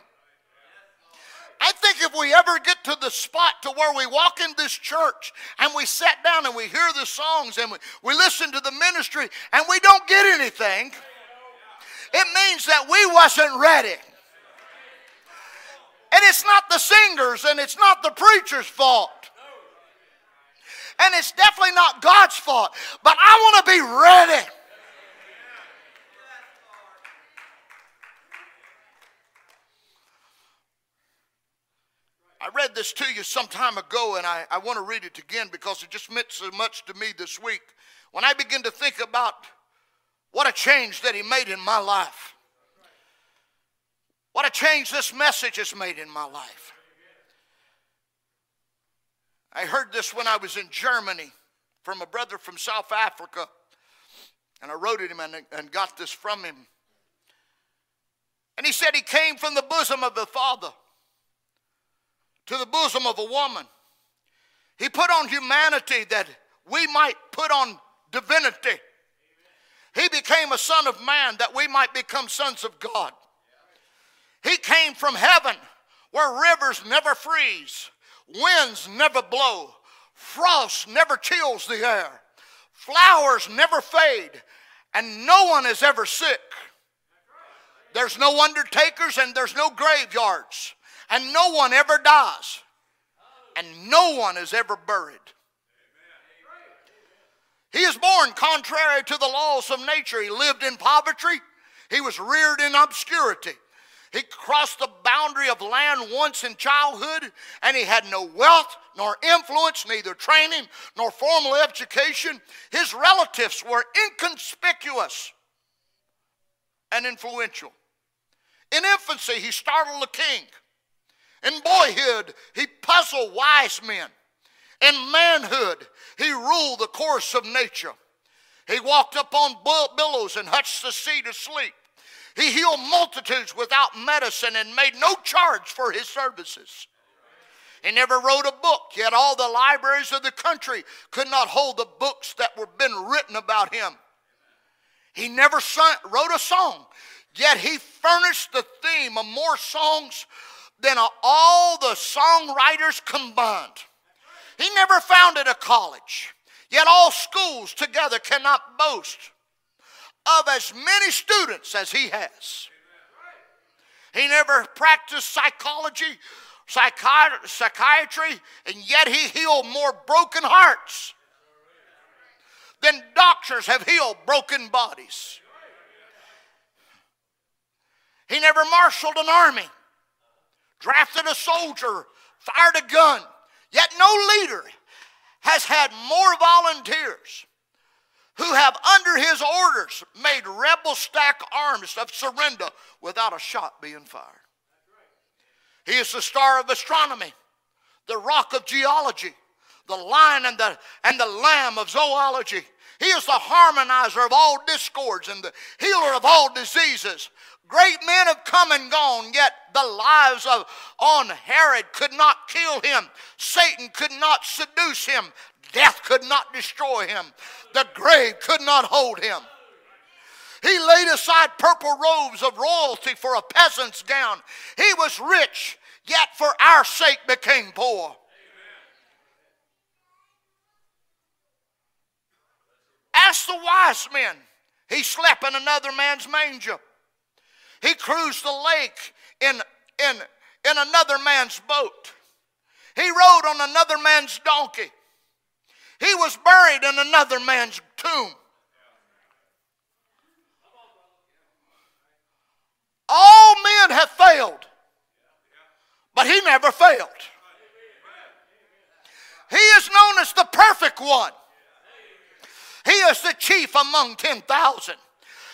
I think if we ever get to the spot to where we walk in this church and we sit down and we hear the songs and we, we listen to the ministry and we don't get anything, it means that we wasn't ready. And it's not the singers and it's not the preacher's fault. And it's definitely not God's fault. But I want to be ready. I read this to you some time ago, and I, I want to read it again because it just meant so much to me this week. When I begin to think about what a change that He made in my life, what a change this message has made in my life. I heard this when I was in Germany from a brother from South Africa, and I wrote it him and, and got this from him. And he said he came from the bosom of the Father to the bosom of a woman. He put on humanity that we might put on divinity. He became a son of man that we might become sons of God. He came from heaven where rivers never freeze, winds never blow, frost never chills the air, flowers never fade, and no one is ever sick. There's no undertakers and there's no graveyards, and no one ever dies, and no one is ever buried. He is born contrary to the laws of nature. He lived in poverty. He was reared in obscurity. He crossed the boundary of land once in childhood, and he had no wealth nor influence, neither training nor formal education. His relatives were inconspicuous and influential. In infancy, he startled the king. In boyhood, he puzzled wise men. In manhood, he ruled the course of nature. He walked upon billows and hushed the sea to sleep. He healed multitudes without medicine and made no charge for his services. He never wrote a book, yet all the libraries of the country could not hold the books that were been written about him. He never sung, wrote a song, yet he furnished the theme of more songs than all the songwriters combined. He never founded a college, yet all schools together cannot boast of as many students as he has. He never practiced psychology, psychiatry, and yet he healed more broken hearts than doctors have healed broken bodies. He never marshaled an army, drafted a soldier, fired a gun, yet no leader has had more volunteers who have under his orders made rebel stack arms of surrender without a shot being fired. He is the star of astronomy, the rock of geology, the lion and the, and the lamb of zoology. He is the harmonizer of all discords and the healer of all diseases. Great men have come and gone, yet the lives of on Herod could not kill him. Satan could not seduce him. Death could not destroy him, the grave could not hold him. He laid aside purple robes of royalty for a peasant's gown. He was rich, yet for our sake became poor. Ask the wise men. He slept in another man's manger. He cruised the lake in, in, in another man's boat. He rode on another man's donkey. He was buried in another man's tomb. All men have failed, but he never failed. He is known as the perfect one. He is the chief among 10,000.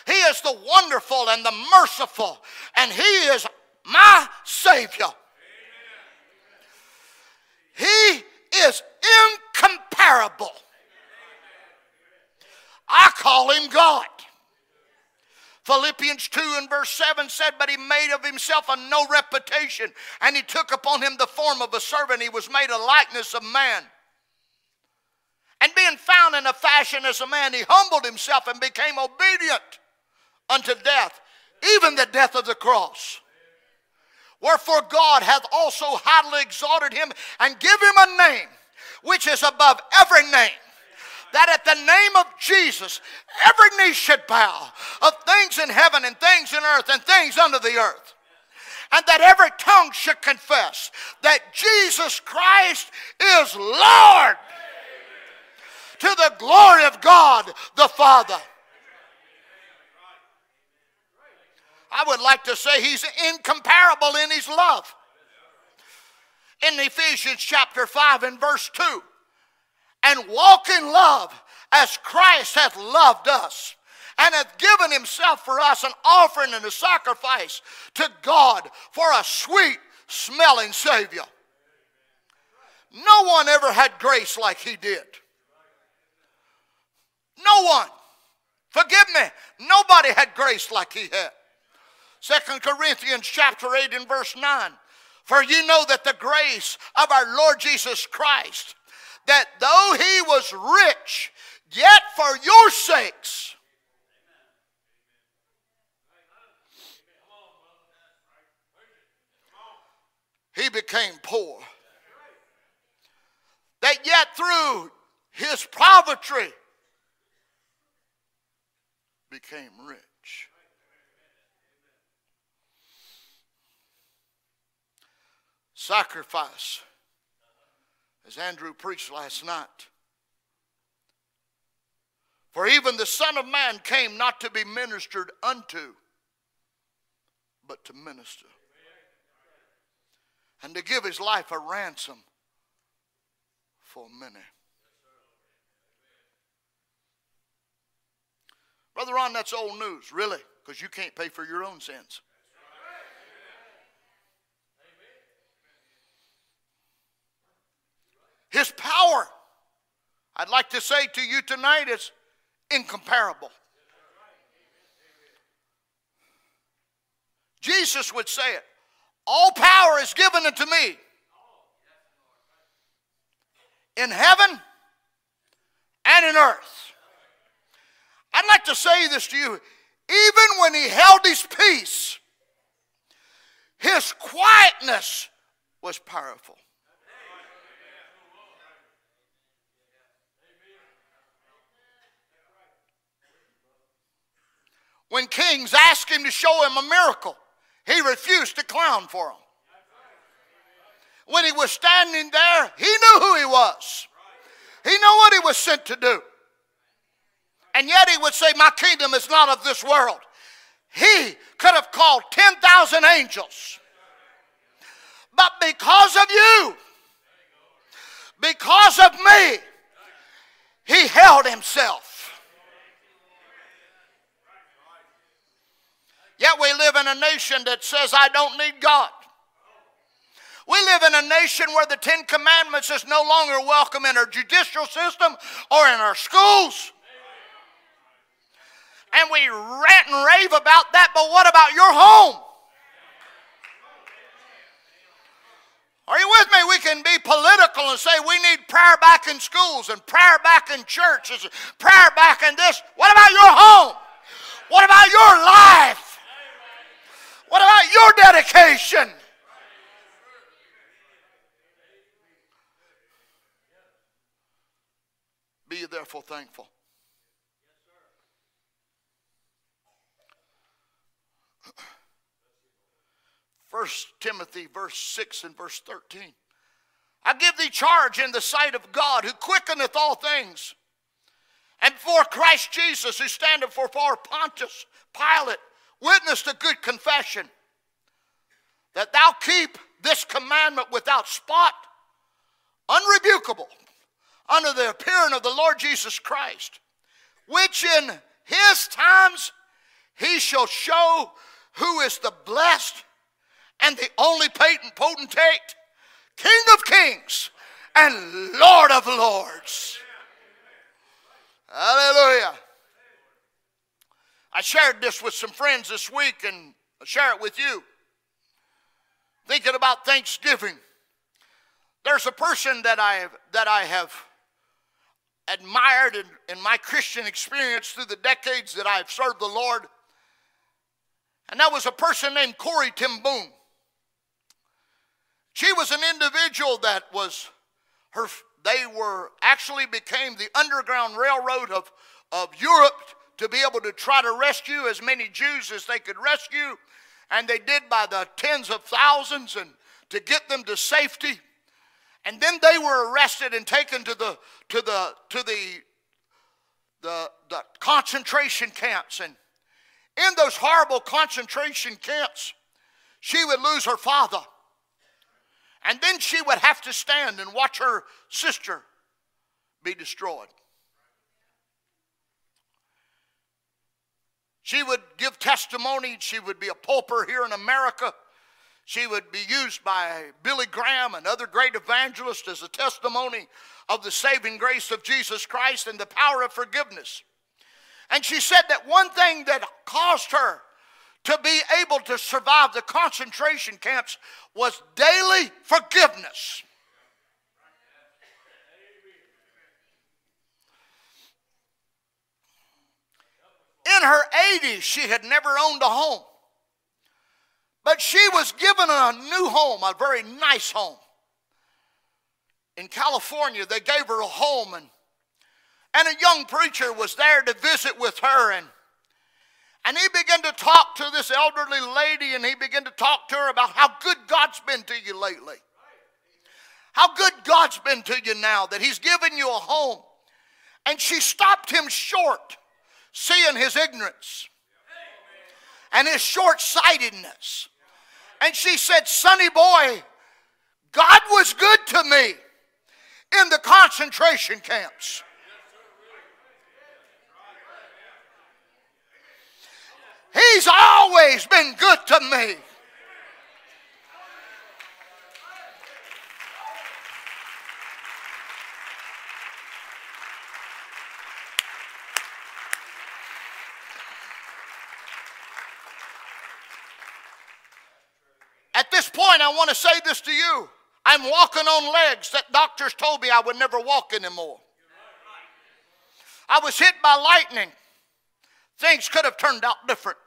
He is the wonderful and the merciful, and He is my Savior. He is incomparable. I call him God. Philippians 2 and verse 7 said, But he made of himself a no reputation, and he took upon him the form of a servant. He was made a likeness of man. And being found in a fashion as a man, he humbled himself and became obedient unto death, even the death of the cross. Wherefore God hath also highly exalted him and give him a name which is above every name. That at the name of Jesus, every knee should bow of things in heaven and things in earth and things under the earth. And that every tongue should confess that Jesus Christ is Lord to the glory of God the Father. I would like to say he's incomparable in his love. In Ephesians chapter 5 and verse 2, and walk in love as Christ hath loved us and hath given himself for us an offering and a sacrifice to God for a sweet smelling Savior. No one ever had grace like he did. No one. Forgive me. Nobody had grace like he had. Second Corinthians chapter 8 and verse 9. For you know that the grace of our Lord Jesus Christ, that though he was rich, yet for your sakes, he became poor. That yet through his poverty became rich. Sacrifice, as Andrew preached last night. For even the Son of Man came not to be ministered unto, but to minister. And to give his life a ransom for many. Brother Ron, that's old news, really, because you can't pay for your own sins. His power, I'd like to say to you tonight, is incomparable. Jesus would say it All power is given unto me in heaven and in earth. I'd like to say this to you. Even when he held his peace, his quietness was powerful. When kings asked him to show him a miracle, he refused to clown for them. When he was standing there, he knew who he was. He knew what he was sent to do. And yet he would say, My kingdom is not of this world. He could have called 10,000 angels. But because of you, because of me, he held himself. Yet we live in a nation that says, I don't need God. We live in a nation where the Ten Commandments is no longer welcome in our judicial system or in our schools. And we rant and rave about that, but what about your home? Are you with me? We can be political and say we need prayer back in schools and prayer back in churches, prayer back in this. What about your home? What about your life? What about your dedication? Be therefore thankful. First Timothy verse 6 and verse 13. I give thee charge in the sight of God who quickeneth all things, and for Christ Jesus who standeth for Pontius Pilate witnessed a good confession that thou keep this commandment without spot, unrebukable, under the appearing of the Lord Jesus Christ, which in his times he shall show who is the blessed and the only potentate, King of kings and Lord of lords. Hallelujah. I shared this with some friends this week and I'll share it with you. Thinking about Thanksgiving. There's a person that I have, that I have admired in, in my Christian experience through the decades that I've served the Lord. And that was a person named Corrie ten Boom. She was an individual that was her they were actually became the underground railroad of, of Europe to be able to try to rescue as many Jews as they could rescue. And they did by the tens of thousands and to get them to safety. And then they were arrested and taken to the to the to the the, the concentration camps. And in those horrible concentration camps, she would lose her father. And then she would have to stand and watch her sister be destroyed. She would give testimony. She would be a pulper here in America. She would be used by Billy Graham and other great evangelists as a testimony of the saving grace of Jesus Christ and the power of forgiveness. And she said that one thing that caused her to be able to survive the concentration camps was daily forgiveness. In her 80s, she had never owned a home. But she was given a new home, a very nice home. In California, they gave her a home, and, and a young preacher was there to visit with her. And and he began to talk to this elderly lady, and he began to talk to her about how good God's been to you lately. How good God's been to you now that He's given you a home. And she stopped him short, seeing his ignorance and his short sightedness. And she said, Sonny boy, God was good to me in the concentration camps. He's always been good to me. At this point, I want to say this to you. I'm walking on legs that doctors told me I would never walk anymore. I was hit by lightning things could have turned out different.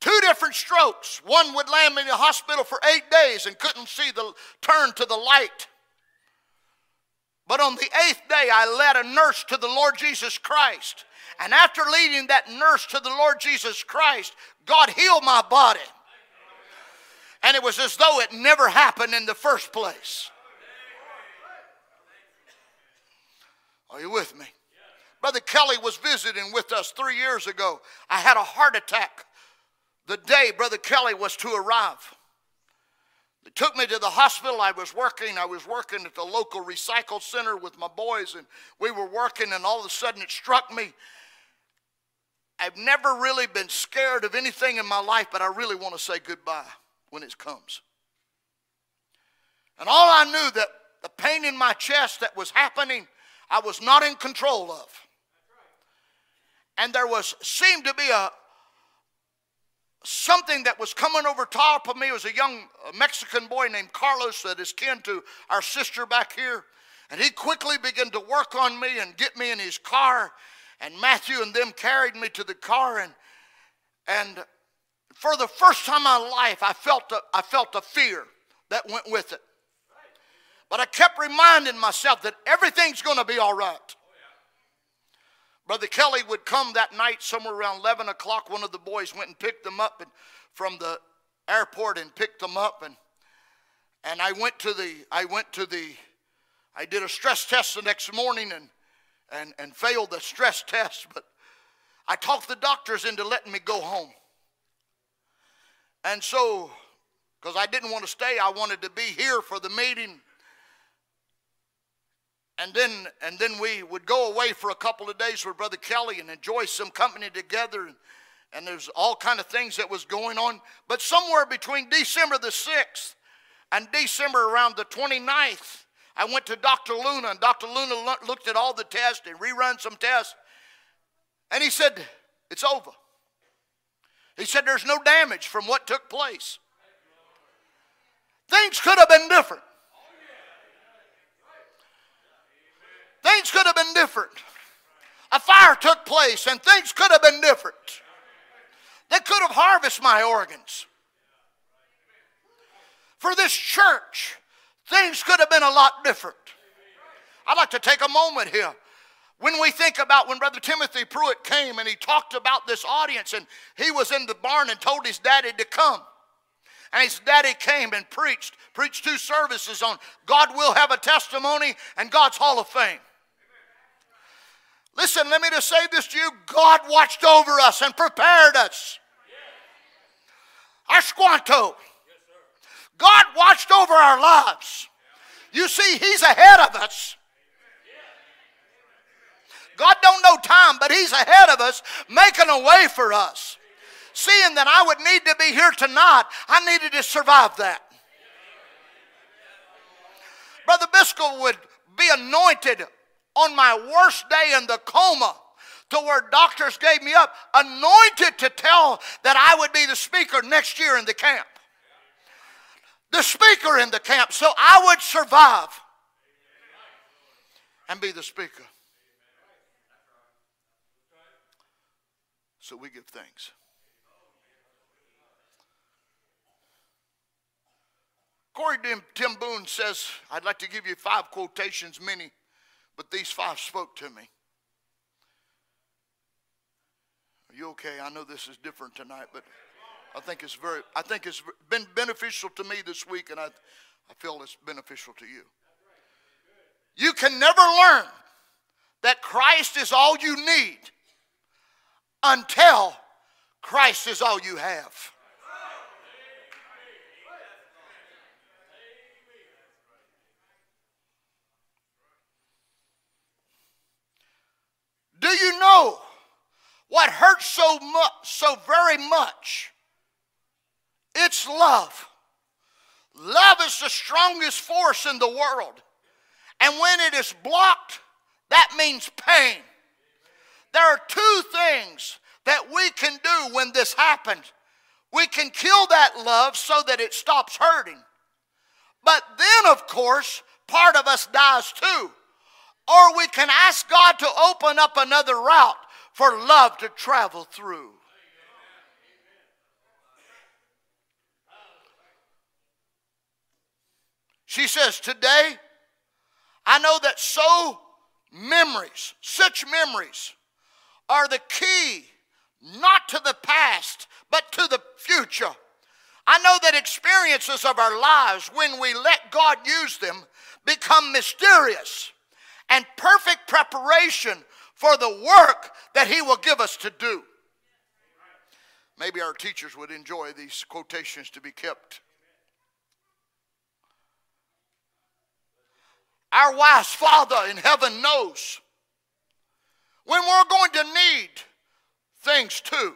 Two different strokes. One would land me in the hospital for eight days and couldn't see the turn to the light. But on the eighth day, I led a nurse to the Lord Jesus Christ. And after leading that nurse to the Lord Jesus Christ, God healed my body. And it was as though it never happened in the first place. Are you with me? Brother Kelly was visiting with us three years ago. I had a heart attack the day Brother Kelly was to arrive. They took me to the hospital. I was working. I was working at the local recycle center with my boys, and we were working, and all of a sudden it struck me. I've never really been scared of anything in my life, but I really want to say goodbye when it comes. And all I knew that the pain in my chest that was happening, I was not in control of and there was seemed to be a something that was coming over top of me. It was a young Mexican boy named Carlos that is kin to our sister back here. And he quickly began to work on me and get me in his car. And Matthew and them carried me to the car. And, and for the first time in my life, I felt, a, I felt a fear that went with it. But I kept reminding myself that everything's going to be all right. Brother Kelly would come that night somewhere around 11 o'clock. One of the boys went and picked them up and, from the airport and picked them up. And, and I went to the, I went to the, I did a stress test the next morning and, and, and failed the stress test. But I talked the doctors into letting me go home. And so, because I didn't want to stay, I wanted to be here for the meeting. And then and then we would go away for a couple of days with brother kelly and enjoy some company together. And, and there's all kind of things that was going on. But somewhere between december the 6th and december around the 29th i went to dr luna. And dr luna looked at all the tests and rerun some tests. And he said it's over he said there's no damage from what took place things could have been different Things could have been different. A fire took place and things could have been different. They could have harvested my organs. for this church, things could have been a lot different. I'd like to take a moment here. When we think about when Brother Timothy Pruitt came and he talked about this audience, and he was in the barn and told his daddy to come. And his daddy came and preached, preached two services on God will have a testimony and God's Hall of Fame. Listen, let me just say this to you God watched over us and prepared us. Our squanto. God watched over our lives. You see, He's ahead of us. God don't know time, but He's ahead of us, making a way for us. Seeing that I would need to be here tonight, I needed to survive that. Brother Biscoe would be anointed on my worst day in the coma to where doctors gave me up, anointed to tell that I would be the speaker next year in the camp. The speaker in the camp, so I would survive and be the speaker. So we give thanks. Corrie ten Boom says, I'd like to give you five quotations, many, but these five spoke to me. Are you okay? I know this is different tonight, but I think it's very, I think it's been beneficial to me this week, and I, I feel it's beneficial to you. You can never learn that Christ is all you need until Christ is all you have. Do you know what hurts so much, so very much? It's love. Love is the strongest force in the world. And when it is blocked, that means pain. There are two things that we can do when this happens. We can kill that love so that it stops hurting. But then, of course, part of us dies too. Or we can ask God to open up another route for love to travel through. She says, Today, I know that so memories, such memories, are the key not to the past, but to the future. I know that experiences of our lives, when we let God use them, become mysterious and perfect preparation for the work that He will give us to do. Maybe our teachers would enjoy these quotations to be kept. Our wise Father in heaven knows when we're going to need things too.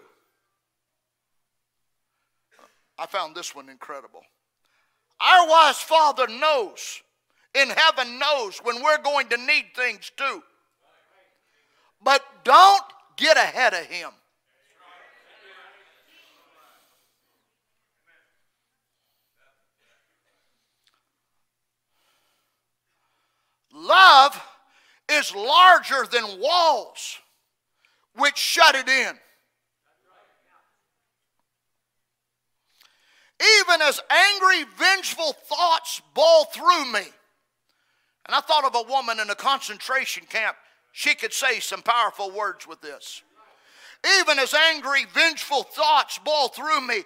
I found this one incredible. Our wise Father knows, in heaven knows, when we're going to need things too. But don't get ahead of Him. Love is larger than walls which shut it in. Even as angry, vengeful thoughts boil through me. And I thought of a woman in a concentration camp. She could say some powerful words with this. Even as angry, vengeful thoughts boil through me,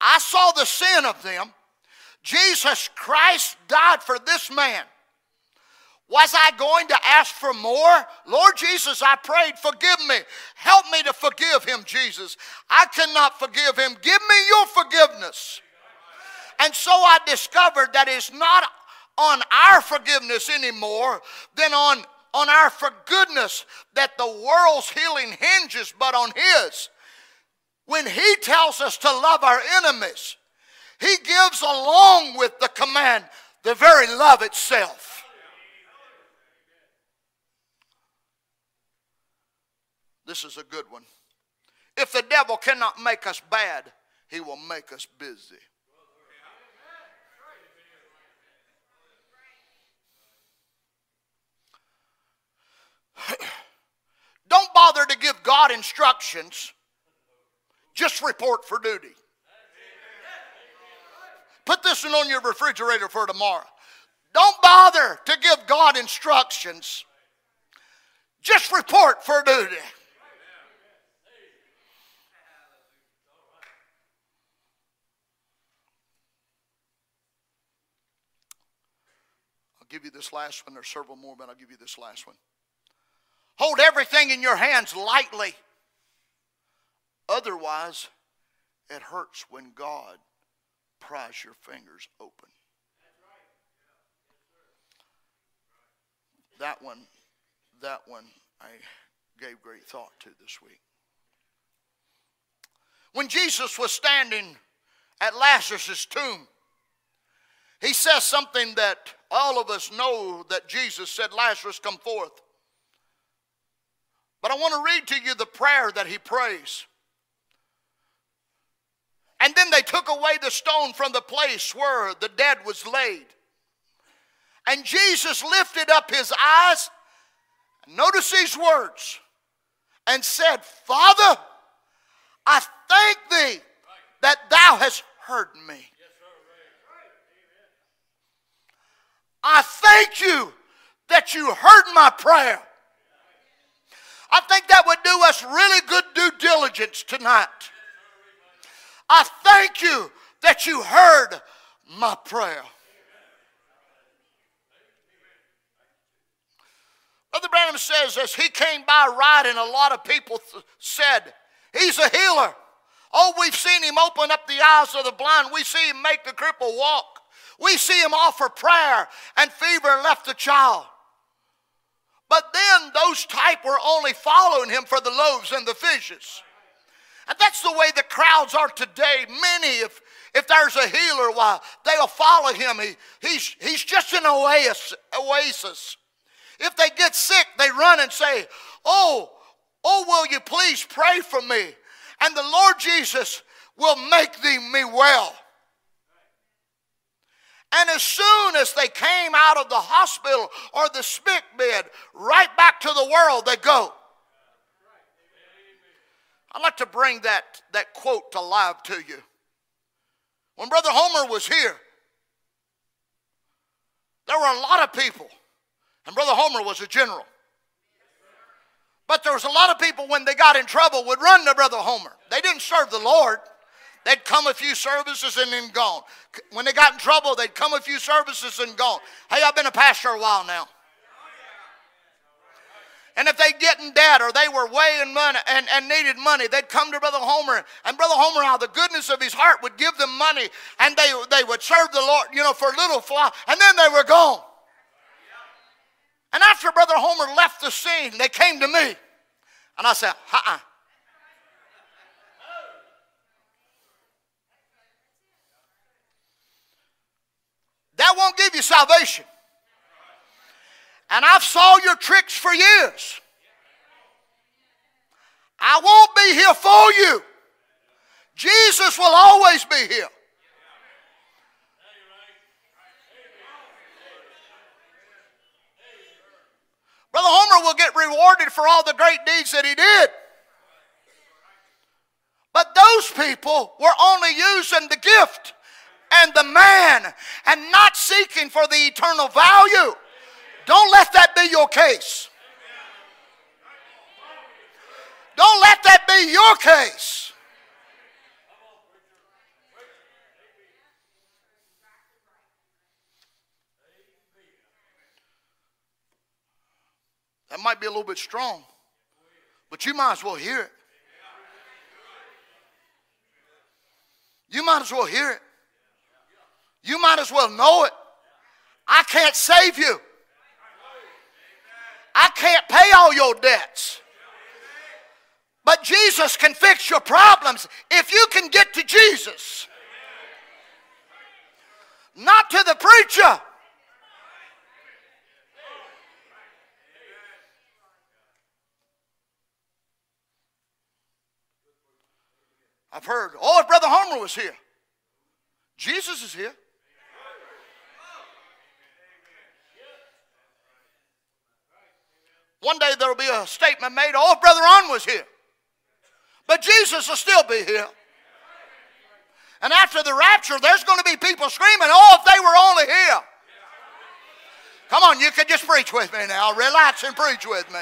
I saw the sin of them. Jesus Christ died for this man. Was I going to ask for more? Lord Jesus, I prayed, forgive me. Help me to forgive him, Jesus. I cannot forgive him. Give me your forgiveness. And so I discovered that it's not on our forgiveness anymore than on, on our forgoodness that the world's healing hinges, but on his. When he tells us to love our enemies, he gives along with the command the very love itself. This is a good one. If the devil cannot make us bad, he will make us busy. Don't bother to give God instructions, just report for duty. Put this one on your refrigerator for tomorrow. Don't bother to give God instructions. Just report for duty. I'll give you this last one. There's several more, but I'll give you this last one. Hold everything in your hands lightly. Otherwise, it hurts when God pries your fingers open. That one, that one I gave great thought to this week. When Jesus was standing at Lazarus' tomb, he says something that all of us know that Jesus said, Lazarus, come forth. But I want to read to you the prayer that he prays. And then they took away the stone from the place where the dead was laid. And Jesus lifted up his eyes, notice these words, and said, Father, I thank thee that thou hast heard me. I thank you that you heard my prayer. I think that would do us really good due diligence tonight. I thank you that you heard my prayer. Brother Branham says, as he came by riding, a lot of people th- said, He's a healer. Oh, we've seen him open up the eyes of the blind. We see him make the cripple walk. We see him offer prayer, and fever left the child. But then those type were only following him for the loaves and the fishes. And that's the way the crowds are today. Many, if, if there's a healer, why, they'll follow him. He, he's, he's just an oasis. If they get sick, they run and say, Oh, oh, will you please pray for me? And the Lord Jesus will make thee me well. And as soon as they came out of the hospital or the sick bed, right back to the world they go. I'd like to bring that, that quote to life to you. When Brother Homer was here, there were a lot of people, and Brother Homer was a general. But there was a lot of people when they got in trouble would run to Brother Homer. They didn't serve the Lord. They'd come a few services and then gone. When they got in trouble, they'd come a few services and gone. Hey, I've been a pastor a while now. And if they get in debt or they were way in money and, and needed money, they'd come to Brother Homer. And Brother Homer, out of the goodness of his heart, would give them money and they, they would serve the Lord, you know, for a little while. And then they were gone. And after Brother Homer left the scene, they came to me. And I said, uh uh That won't give you salvation. And I've saw your tricks for years. I won't be here for you. Jesus will always be here. Brother Homer will get rewarded for all the great deeds that he did. But those people were only using the gift and the man and not seeking for the eternal value. Don't let that be your case. Don't let that be your case. That might be a little bit strong, but you might as well hear it. You might as well hear it. You might as well know it. I can't save you. I can't pay all your debts. But Jesus can fix your problems if you can get to Jesus. Not to the preacher. I've heard, oh, if Brother Homer was here. Jesus is here. One day there will be a statement made, oh, if Brother Ron was here. But Jesus will still be here. And after the rapture, there's going to be people screaming, oh, if they were only here. Come on, you can just preach with me now. Relax and preach with me.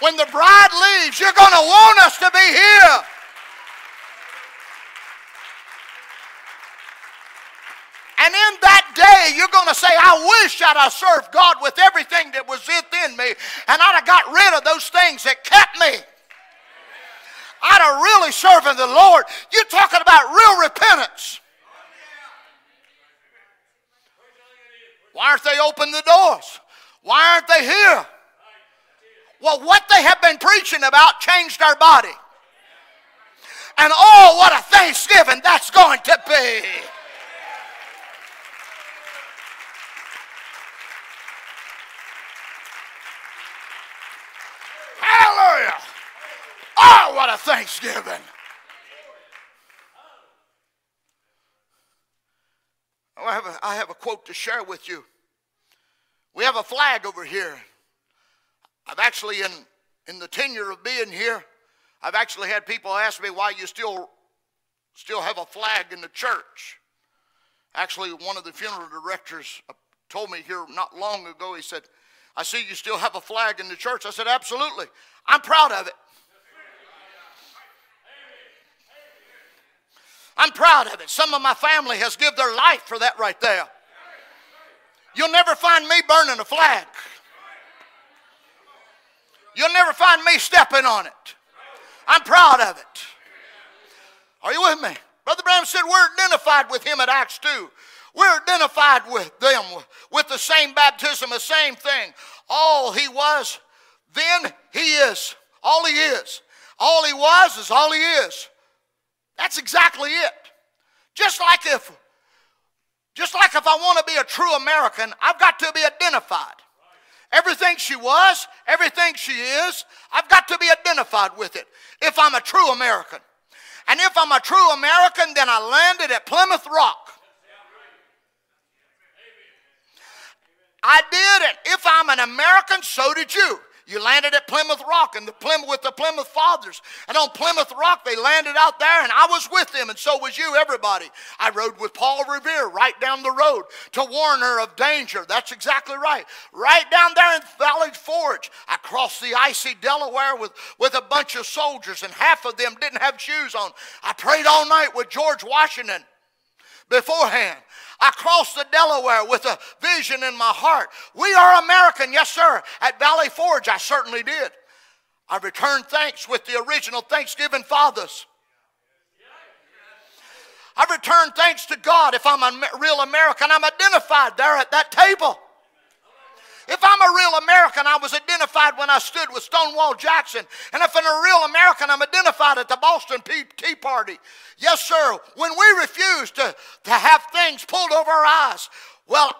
When the bride leaves, you're going to want us to be here. And in that day, you're going to say, I wish I'd have served God with everything that was within me, and I'd have got rid of those things that kept me. I'd have really serving the Lord. You're talking about real repentance. Why aren't they open the doors? Why aren't they here? Well, what they have been preaching about changed our body. And oh, what a thanksgiving that's going to be. Hallelujah. Oh, what a thanksgiving. Oh, I have, a, I have a quote to share with you. We have a flag over here. I've actually, in, in the tenure of being here, I've actually had people ask me why you still, still have a flag in the church. Actually, one of the funeral directors told me here not long ago, he said, I see you still have a flag in the church. I said, absolutely. I'm proud of it. I'm proud of it. Some of my family has given their life for that right there. You'll never find me burning a flag. You'll never find me stepping on it. I'm proud of it. Are you with me? Brother Branham said we're identified with him at Acts 2. We're identified with them with the same baptism, the same thing. All he was, then he is. All he is. All he was is all he is. That's exactly it. Just like if just like if I want to be a true American, I've got to be identified. Everything she was, everything she is, I've got to be identified with it if I'm a true American. And if I'm a true American, then I landed at Plymouth Rock. I did it. If I'm an American, so did you. You landed at Plymouth Rock and the Plymouth with the Plymouth Fathers. And on Plymouth Rock, they landed out there, and I was with them, and so was you, everybody. I rode with Paul Revere right down the road to warn her of danger. That's exactly right. Right down there in Valley Forge, I crossed the icy Delaware with, with a bunch of soldiers, and half of them didn't have shoes on. I prayed all night with George Washington beforehand. I crossed the Delaware with a vision in my heart. We are American, yes, sir. At Valley Forge, I certainly did. I returned thanks with the original Thanksgiving fathers. I returned thanks to God if I'm a real American. I'm identified there at that table. If I'm a real American, I was identified when I stood with Stonewall Jackson. And if I'm a real American, I'm identified at the Boston Tea Party. Yes, sir. When we refuse to, to have things pulled over our eyes, well,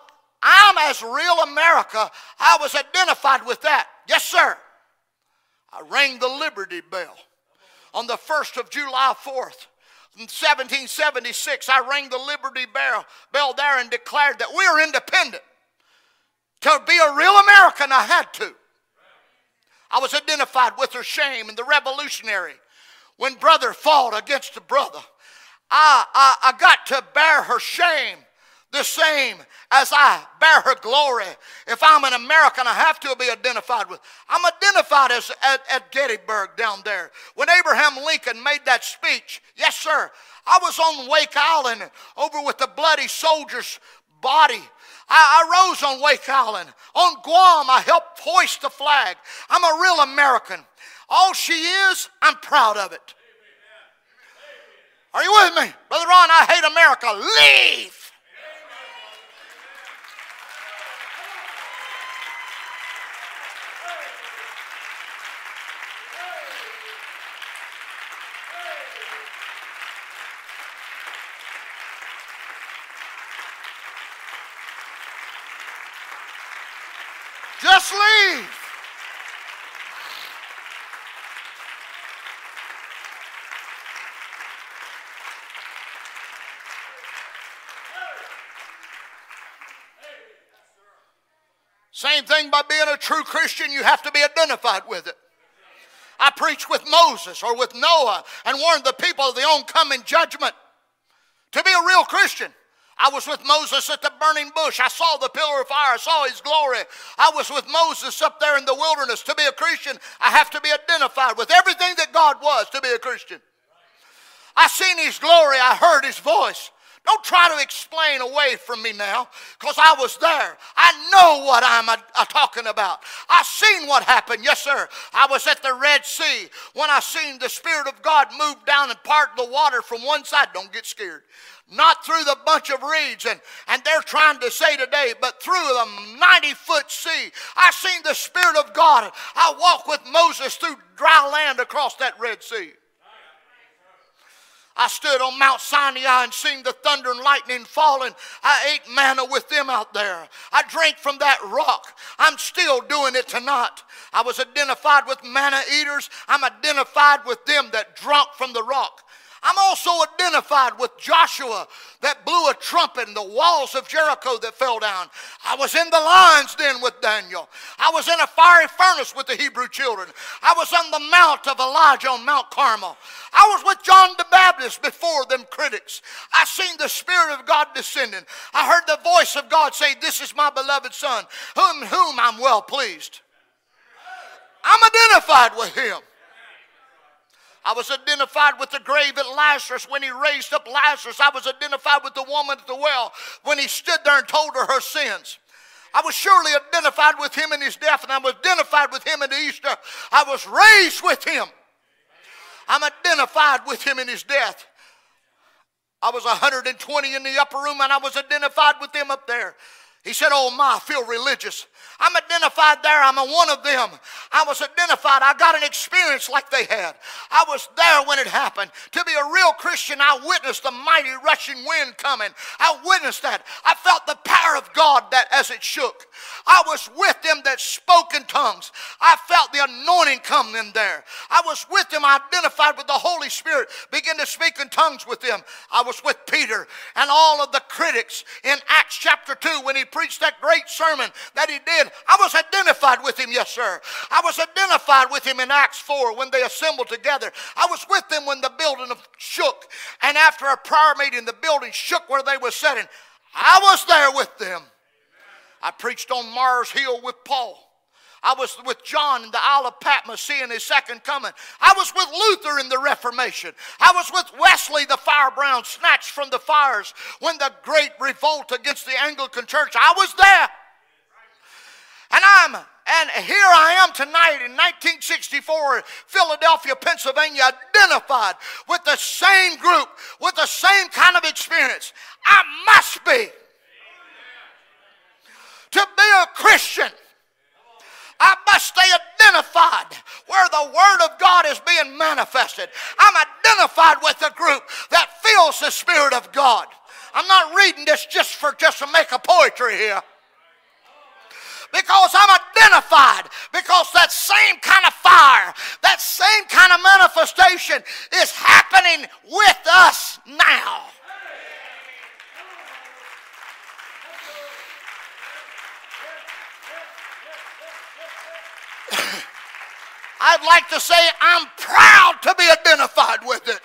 I'm as real America. I was identified with that. Yes, sir. I rang the Liberty Bell on the 1st of July 4th. In 1776, I rang the Liberty Bell, bell there and declared that we are independent. To be a real American, I had to. I was identified with her shame and the revolutionary. When brother fought against the brother, I, I, I got to bear her shame the same as I bear her glory. If I'm an American, I have to be identified with. I'm identified as at, at Gettysburg down there. When Abraham Lincoln made that speech, yes, sir, I was on Wake Island over with the bloody soldier's body I, I rose on Wake Island. On Guam, I helped hoist the flag. I'm a real American. All she is, I'm proud of it. Are you with me? Brother Ron, I hate America. Leave. Just leave. Same thing by being a true Christian, you have to be identified with it. I preached with Moses or with Noah and warned the people of the oncoming judgment. To be a real Christian, I was with Moses at the burning bush. I saw the pillar of fire. I saw his glory. I was with Moses up there in the wilderness. To be a Christian, I have to be identified with everything that God was to be a Christian. I seen his glory. I heard his voice. Don't try to explain away from me now because I was there. I know what I'm a, a talking about. I seen what happened. Yes, sir. I was at the Red Sea when I seen the Spirit of God move down and part the water from one side. Don't get scared. Not through the bunch of reeds, and, and they're trying to say today, but through the 90 foot sea. I seen the Spirit of God. I walked with Moses through dry land across that Red Sea. I stood on Mount Sinai and seen the thunder and lightning falling. I ate manna with them out there. I drank from that rock. I'm still doing it tonight. I was identified with manna eaters. I'm identified with them that drunk from the rock. I'm also identified with Joshua that blew a trumpet and the walls of Jericho that fell down. I was in the lion's den with Daniel. I was in a fiery furnace with the Hebrew children. I was on the mount of Elijah on Mount Carmel. I was with John the Baptist before them critics. I seen the Spirit of God descending. I heard the voice of God say, This is my beloved Son, whom, whom I'm well pleased. I'm identified with him. I was identified with the grave at Lazarus when he raised up Lazarus. I was identified with the woman at the well when he stood there and told her her sins. I was surely identified with him in his death, and I was identified with him in Easter. I was raised with him. I'm identified with him in his death. I was 120 in the upper room, and I was identified with them up there. He said, Oh my, I feel religious. I'm identified there. I'm a one of them. I was identified. I got an experience like they had. I was there when it happened. To be a real Christian, I witnessed the mighty rushing wind coming. I witnessed that. I felt the power of God that as it shook. I was with them that spoke in tongues. I felt the anointing come in there. I was with them. I identified with the Holy Spirit, began to speak in tongues with them. I was with Peter and all of the critics in Acts chapter 2 when he preached that great sermon that he did. I was identified with him, yes, sir. I was identified with him in Acts 4 when they assembled together. I was with them when the building shook. And after a prayer meeting, the building shook where they were sitting. I was there with them. I preached on Mars Hill with Paul. I was with John in the Isle of Patmos seeing his second coming. I was with Luther in the Reformation. I was with Wesley the firebrand snatched from the fires when the great revolt against the Anglican Church. I was there. And I'm and here I am tonight in 1964, Philadelphia, Pennsylvania, identified with the same group, with the same kind of experience. I must be. To be a Christian, I must stay identified where the Word of God is being manifested. I'm identified with the group that feels the Spirit of God. I'm not reading this just for just to make a poetry here because I'm identified. Because that same kind of fire, that same kind of manifestation is happening with us now. I'd like to say I'm proud to be identified with it.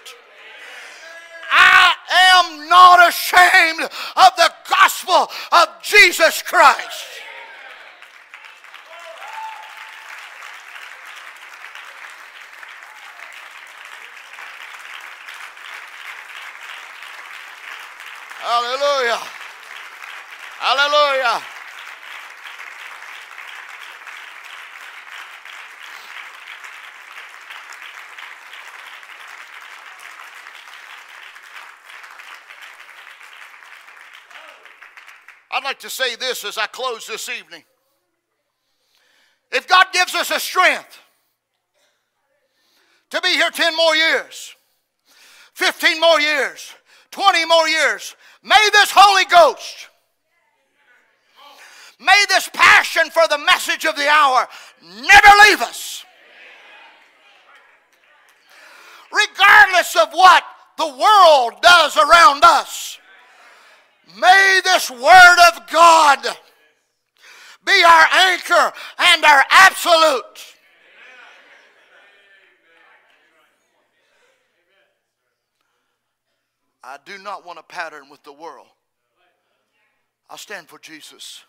I am not ashamed of the gospel of Jesus Christ. Hallelujah. Hallelujah. I'd like to say this as I close this evening. If God gives us a strength to be here 10 more years, 15 more years, 20 more years, may this Holy Ghost, may this passion for the message of the hour never leave us. Regardless of what the world does around us. May this Word of God be our anchor and our absolute. I do not want a pattern with the world. I stand for Jesus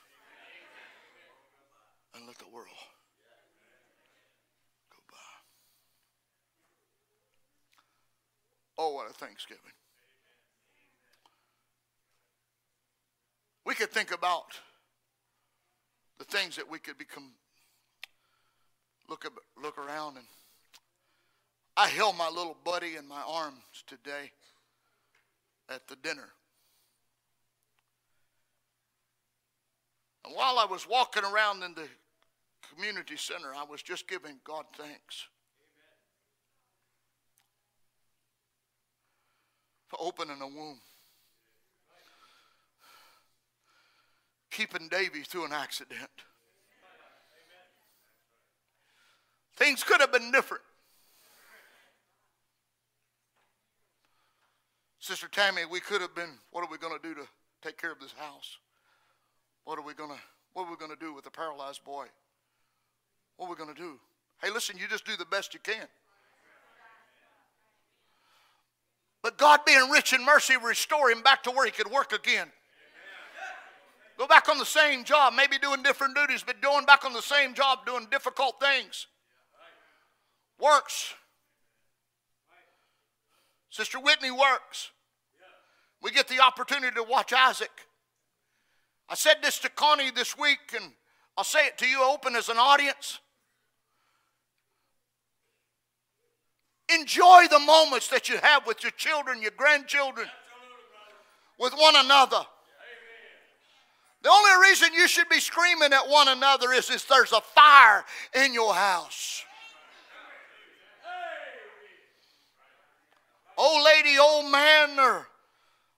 and let the world go by. Oh, what a Thanksgiving. We could think about the things that we could become, look, look around and I held my little buddy in my arms today at the dinner. And while I was walking around in the community center, I was just giving God thanks for opening a womb, keeping Davy through an accident. Things could have been different. Sister Tammy, we could have been, what are we going to do to take care of this house? What are we going to what are we going to do with the paralyzed boy? What are we going to do? Hey, listen, you just do the best you can. But God, being rich in mercy, restore him back to where he could work again. Go back on the same job, maybe doing different duties, but going back on the same job, doing difficult things. Works. Sister Whitney works. We get the opportunity to watch Isaac. I said this to Connie this week, and I'll say it to you open as an audience. Enjoy the moments that you have with your children, your grandchildren, with one another. The only reason you should be screaming at one another is if there's a fire in your house. old lady, old man, or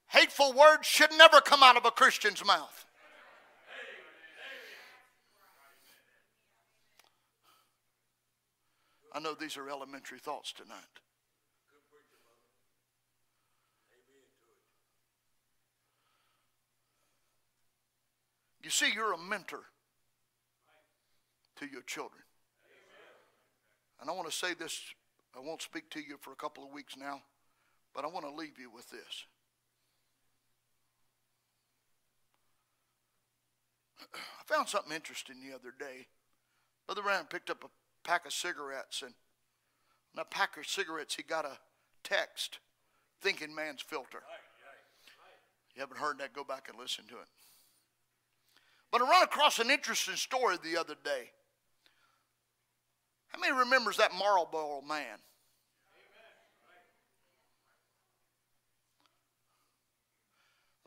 hateful words should never come out of a Christian's mouth. I know these are elementary thoughts tonight. You see, you're a mentor to your children. And I want to say this, I won't speak to you for a couple of weeks now. But I want to leave you with this. I found something interesting the other day. Brother Branham picked up a pack of cigarettes, and in a pack of cigarettes, he got a text, Thinking Man's Filter. You haven't heard that, go back and listen to it. But I ran across an interesting story the other day. How many remembers that Marlboro man?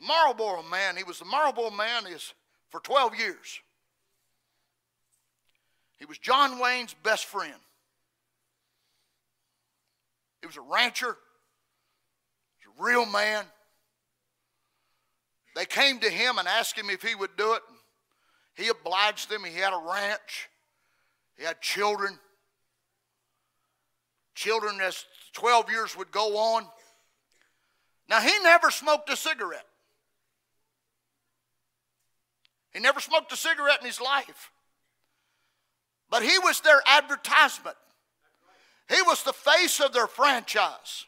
The Marlboro man, he was the Marlboro man is for 12 years. He was John Wayne's best friend. He was a rancher, he was a real man. They came to him and asked him if he would do it. He obliged them. He had a ranch, he had children. Children, as 12 years would go on. Now, he never smoked a cigarette. He never smoked a cigarette in his life. But he was their advertisement. He was the face of their franchise.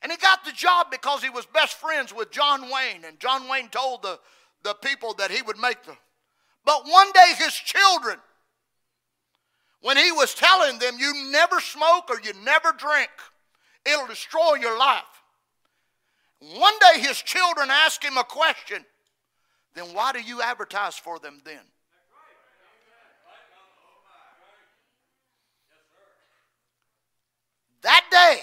And he got the job because he was best friends with John Wayne. And John Wayne told the, the people that he would make them. But one day his children, when he was telling them, you never smoke or you never drink, it'll destroy your life. One day his children asked him a question then why do you advertise for them then? That day,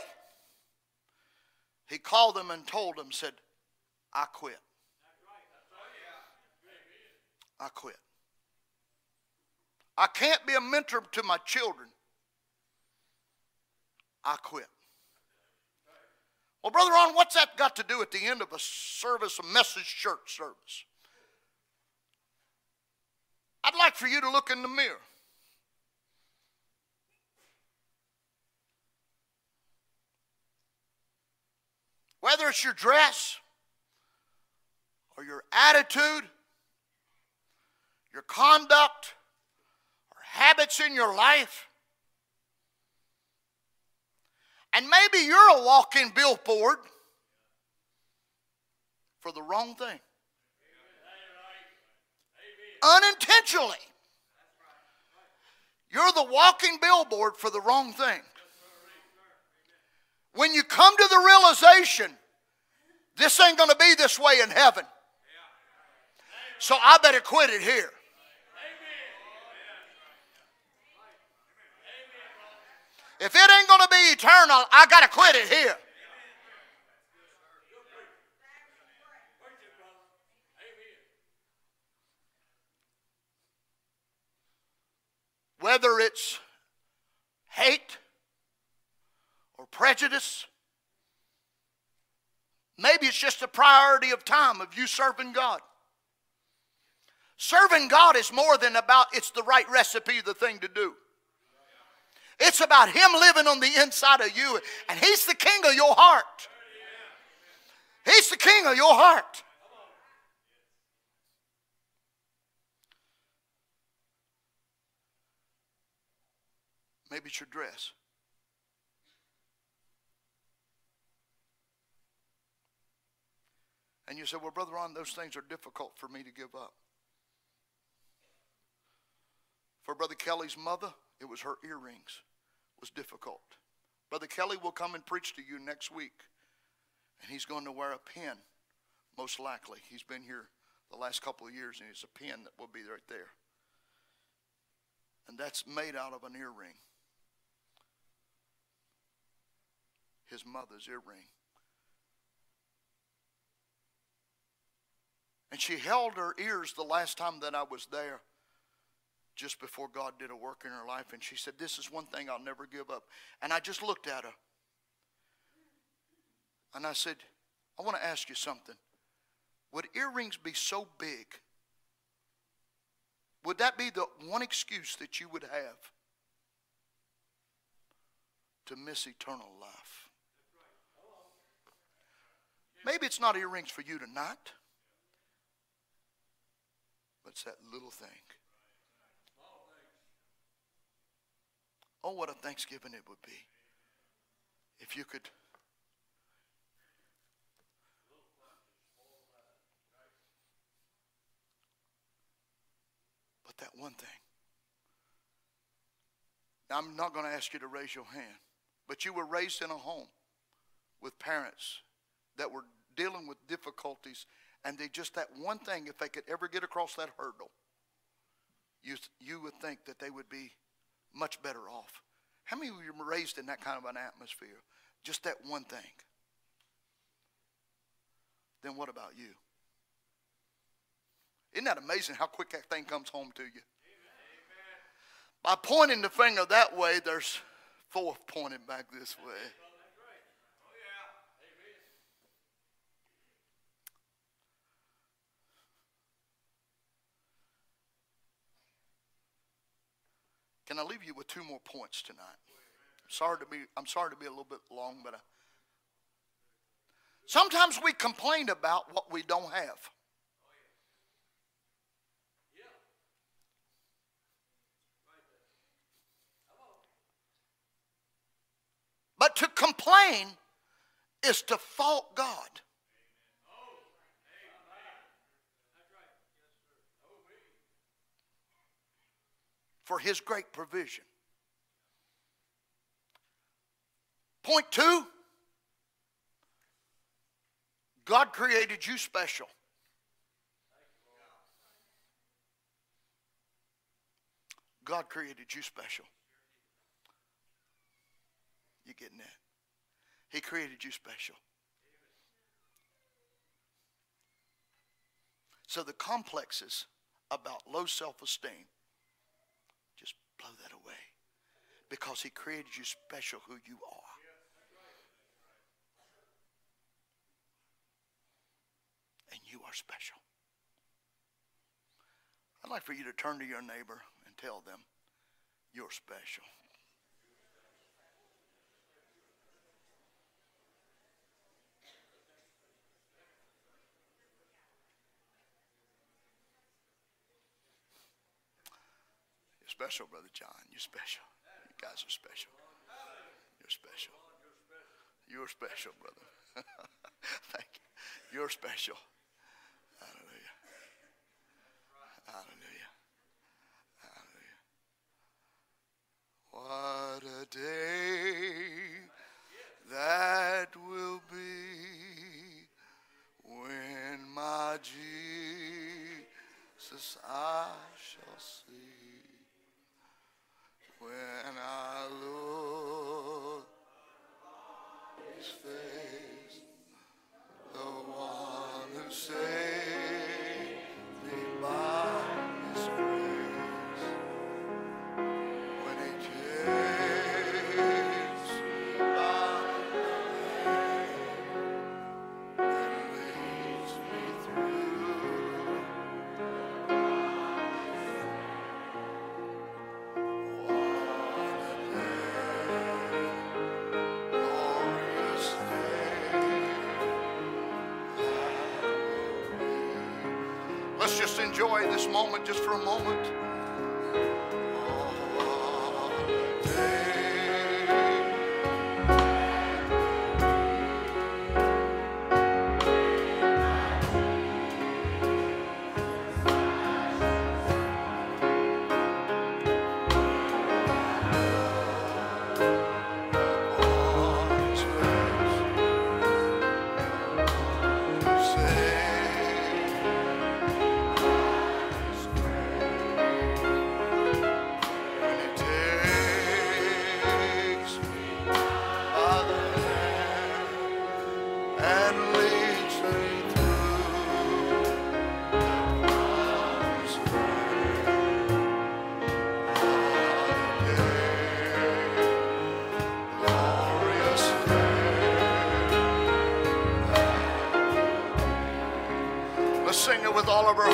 he called them and told them, said, I quit. I quit. I can't be a mentor to my children. I quit. Well, Brother Ron, what's that got to do at the end of a service, a message church service? I'd like for you to look in the mirror. Whether it's your dress or your attitude, your conduct, or habits in your life, And maybe you're a walking billboard for the wrong thing. Unintentionally. You're the walking billboard for the wrong thing. When you come to the realization, this ain't going to be this way in heaven. So I better quit it here. If it ain't going to be eternal, I got to quit it here. Whether it's hate or prejudice, maybe it's just a priority of time of you serving God. Serving God is more than about it's the right recipe, the thing to do. It's about Him living on the inside of you, and He's the king of your heart. He's the king of your heart. Maybe it's your dress. And you say, Well, Brother Ron, those things are difficult for me to give up. For Brother Kelly's mother, it was her earrings was difficult. Brother Kelly will come and preach to you next week, and he's going to wear a pin, most likely. He's been here the last couple of years, and it's a pin that will be right there. And that's made out of an earring. His mother's earring. And she held her ears the last time that I was there just before God did a work in her life. And she said, This is one thing I'll never give up. And I just looked at her. And I said, I want to ask you something. Would earrings be so big? Would that be the one excuse that you would have to miss eternal life? Maybe it's not earrings for you tonight, but it's that little thing. Oh, what a Thanksgiving it would be if you could. But that one thing. Now, I'm not going to ask you to raise your hand, but you were raised in a home with parents that were dealing with difficulties, and they just that one thing, if they could ever get across that hurdle, you, you would think that they would be much better off. How many of you were raised in that kind of an atmosphere? Just that one thing. Then what about you? Isn't that amazing how quick that thing comes home to you? Amen. By pointing the finger that way, there's four pointing back this way. Can I leave you with two more points tonight? I'm sorry to be, I'm sorry to be a little bit long, but I, sometimes we complain about what we don't have. But to complain is to fault God. For his great provision. Point two God created you special. God created you special. You getting that? He created you special. So the complexes about low self esteem blow that away because He created you special who you are. And you are special. I'd like for you to turn to your neighbor and tell them, You're special. special, Brother John. You're special. You guys are special. You're special. You're special, brother. Thank you. You're special. Hallelujah. Hallelujah. Hallelujah. What a day. just enjoy this moment just for a moment.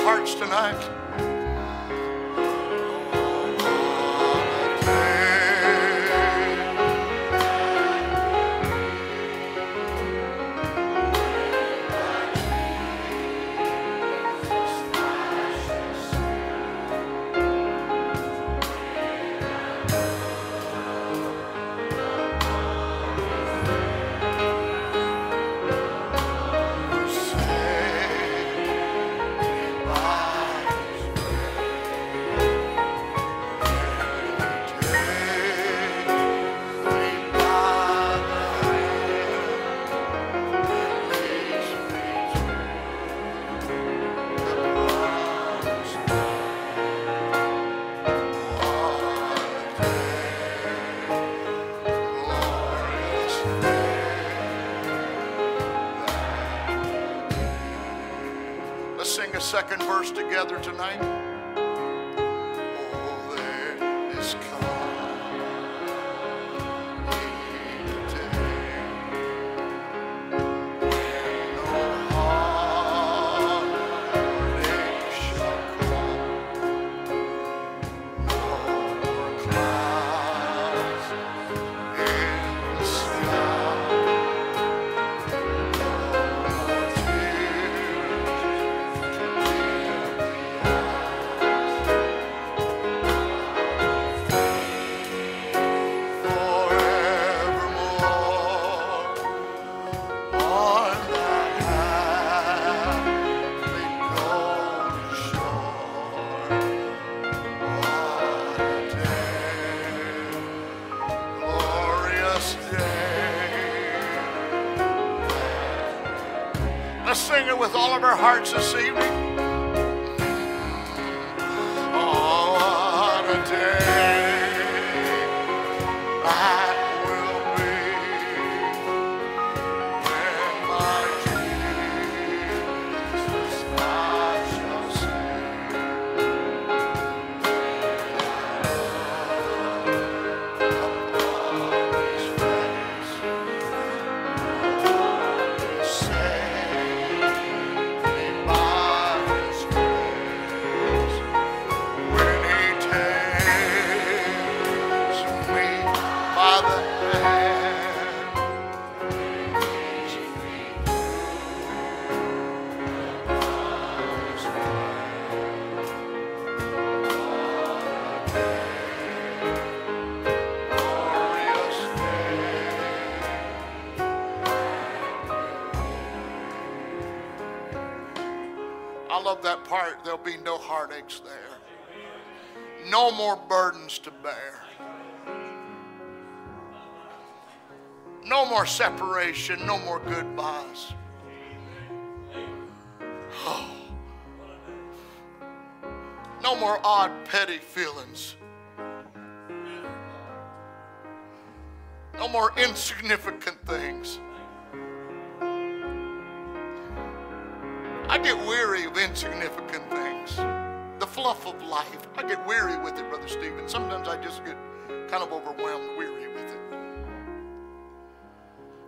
hearts tonight. time. works this evening. No more burdens to bear. No more separation. No more goodbyes. Oh. No more odd, petty feelings. No more insignificant things. I get weary of insignificant things. The fluff of life. I get weary with it, Brother Stephen. Sometimes I just get kind of overwhelmed, weary with it.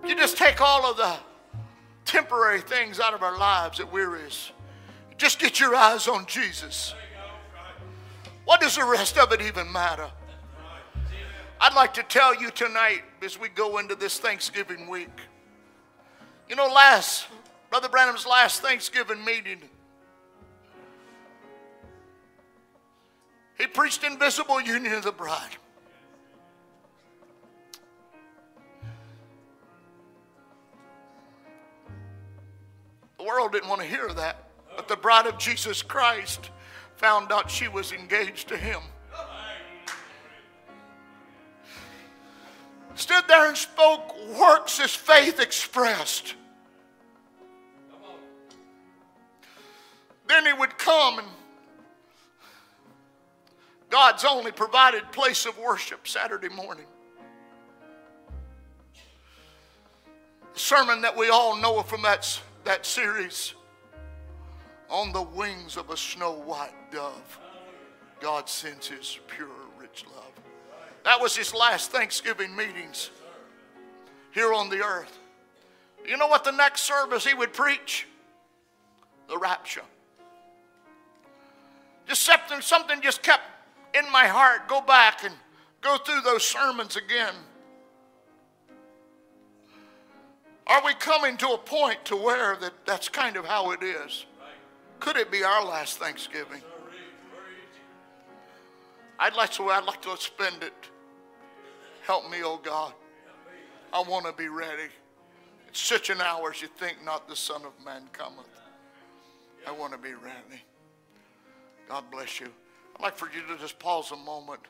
You just take all of the temporary things out of our lives that weary us. Just get your eyes on Jesus. What does the rest of it even matter? I'd like to tell you tonight as we go into this Thanksgiving week. You know, last, Brother Branham's last Thanksgiving meeting, he preached invisible union of the bride. The world didn't want to hear that, but the bride of Jesus Christ found out she was engaged to him. stood there and spoke works as faith expressed. Then he would come and God's only provided place of worship Saturday morning. Sermon that we all know from that, that series on the wings of a snow white dove, God sends his pure, rich love. That was his last Thanksgiving meetings here on the earth. You know what the next service he would preach? The rapture. Just something, something just kept in my heart. Go back and go through those sermons again. Are we coming to a point to where that that's kind of how it is? Could it be our last Thanksgiving? I'd like to, I'd like to spend it Help me, oh God. I want to be ready. It's such an hour as you think not the Son of Man cometh. I want to be ready. God bless you. I'd like for you to just pause a moment.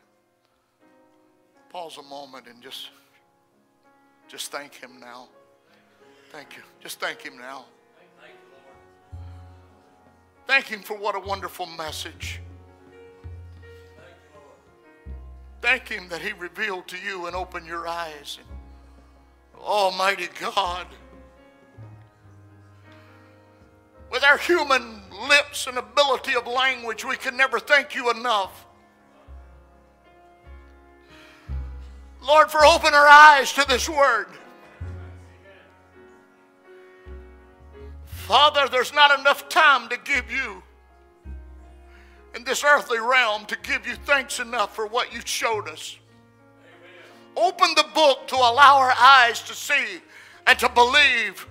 Pause a moment and just just thank him now. Thank you. Just thank him now. Thank him for what a wonderful message. Thank Him that He revealed to you and opened your eyes. Almighty God, with our human lips and ability of language, we can never thank you enough. Lord, for opening our eyes to this word. Father, there's not enough time to give you in this earthly realm to give you thanks enough for what you showed us. Amen. Open the book to allow our eyes to see and to believe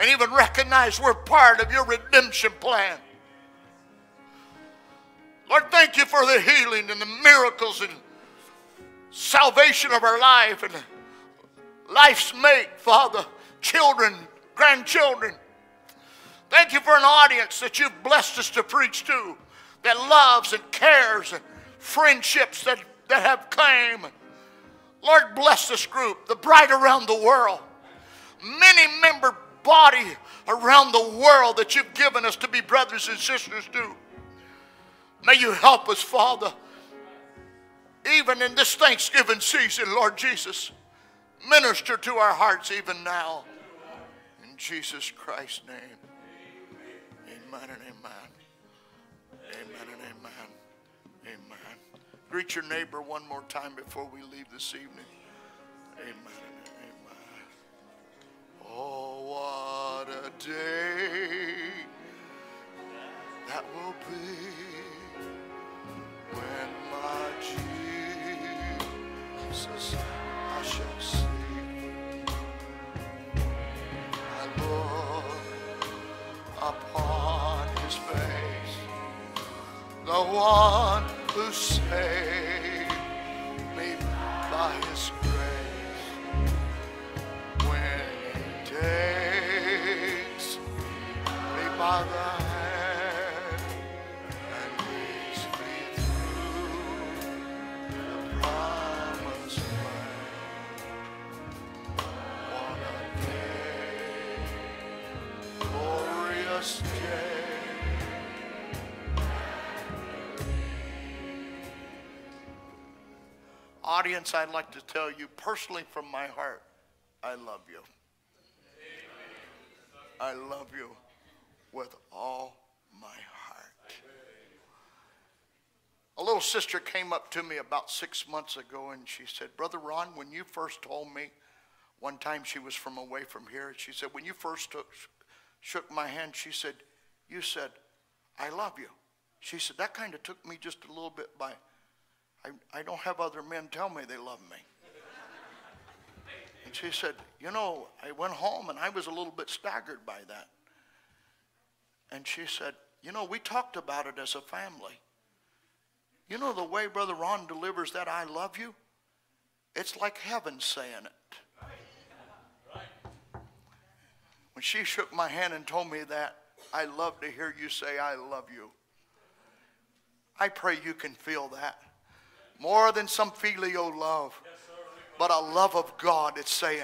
and even recognize we're part of your redemption plan. Lord, thank you for the healing and the miracles and salvation of our life and life's mate, Father, children, grandchildren. Thank you for an audience that you've blessed us to preach to that loves and cares and friendships that, that have came. Lord, bless this group, the bride around the world. Many member body around the world that you've given us to be brothers and sisters to. May you help us, Father, even in this Thanksgiving season, Lord Jesus. Minister to our hearts even now. In Jesus Christ's name. Amen and amen. Amen and amen. Amen. Greet your neighbor one more time before we leave this evening. Amen. Day that will be when my Jesus I shall see. I look upon his face the one who saved Audience, I'd like to tell you personally from my heart, I love you. I love you with all my heart. A little sister came up to me about six months ago and she said, Brother Ron, when you first told me, one time she was from away from here, she said, when you first took, shook my hand, she said, You said, I love you. She said, That kind of took me just a little bit by. I, I don't have other men tell me they love me. And she said, You know, I went home and I was a little bit staggered by that. And she said, You know, we talked about it as a family. You know the way Brother Ron delivers that I love you? It's like heaven saying it. When she shook my hand and told me that, I love to hear you say, I love you. I pray you can feel that. More than some filial love, but a love of God. It's saying,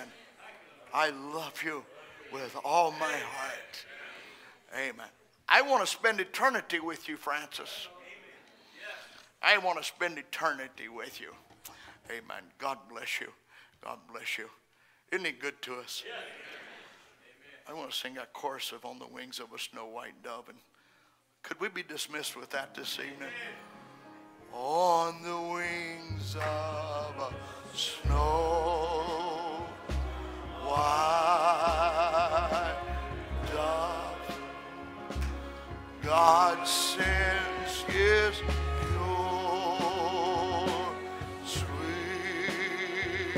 I love you with all my heart. Amen. I want to spend eternity with you, Francis. I want to spend eternity with you. Amen. God bless you. God bless you. Isn't he good to us? I want to sing that chorus of On the Wings of a Snow White Dove. And could we be dismissed with that this evening? On the wings of snow white dove, God sends his pure, sweet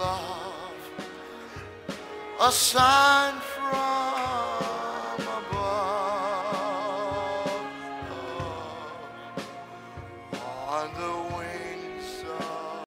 love, a sign from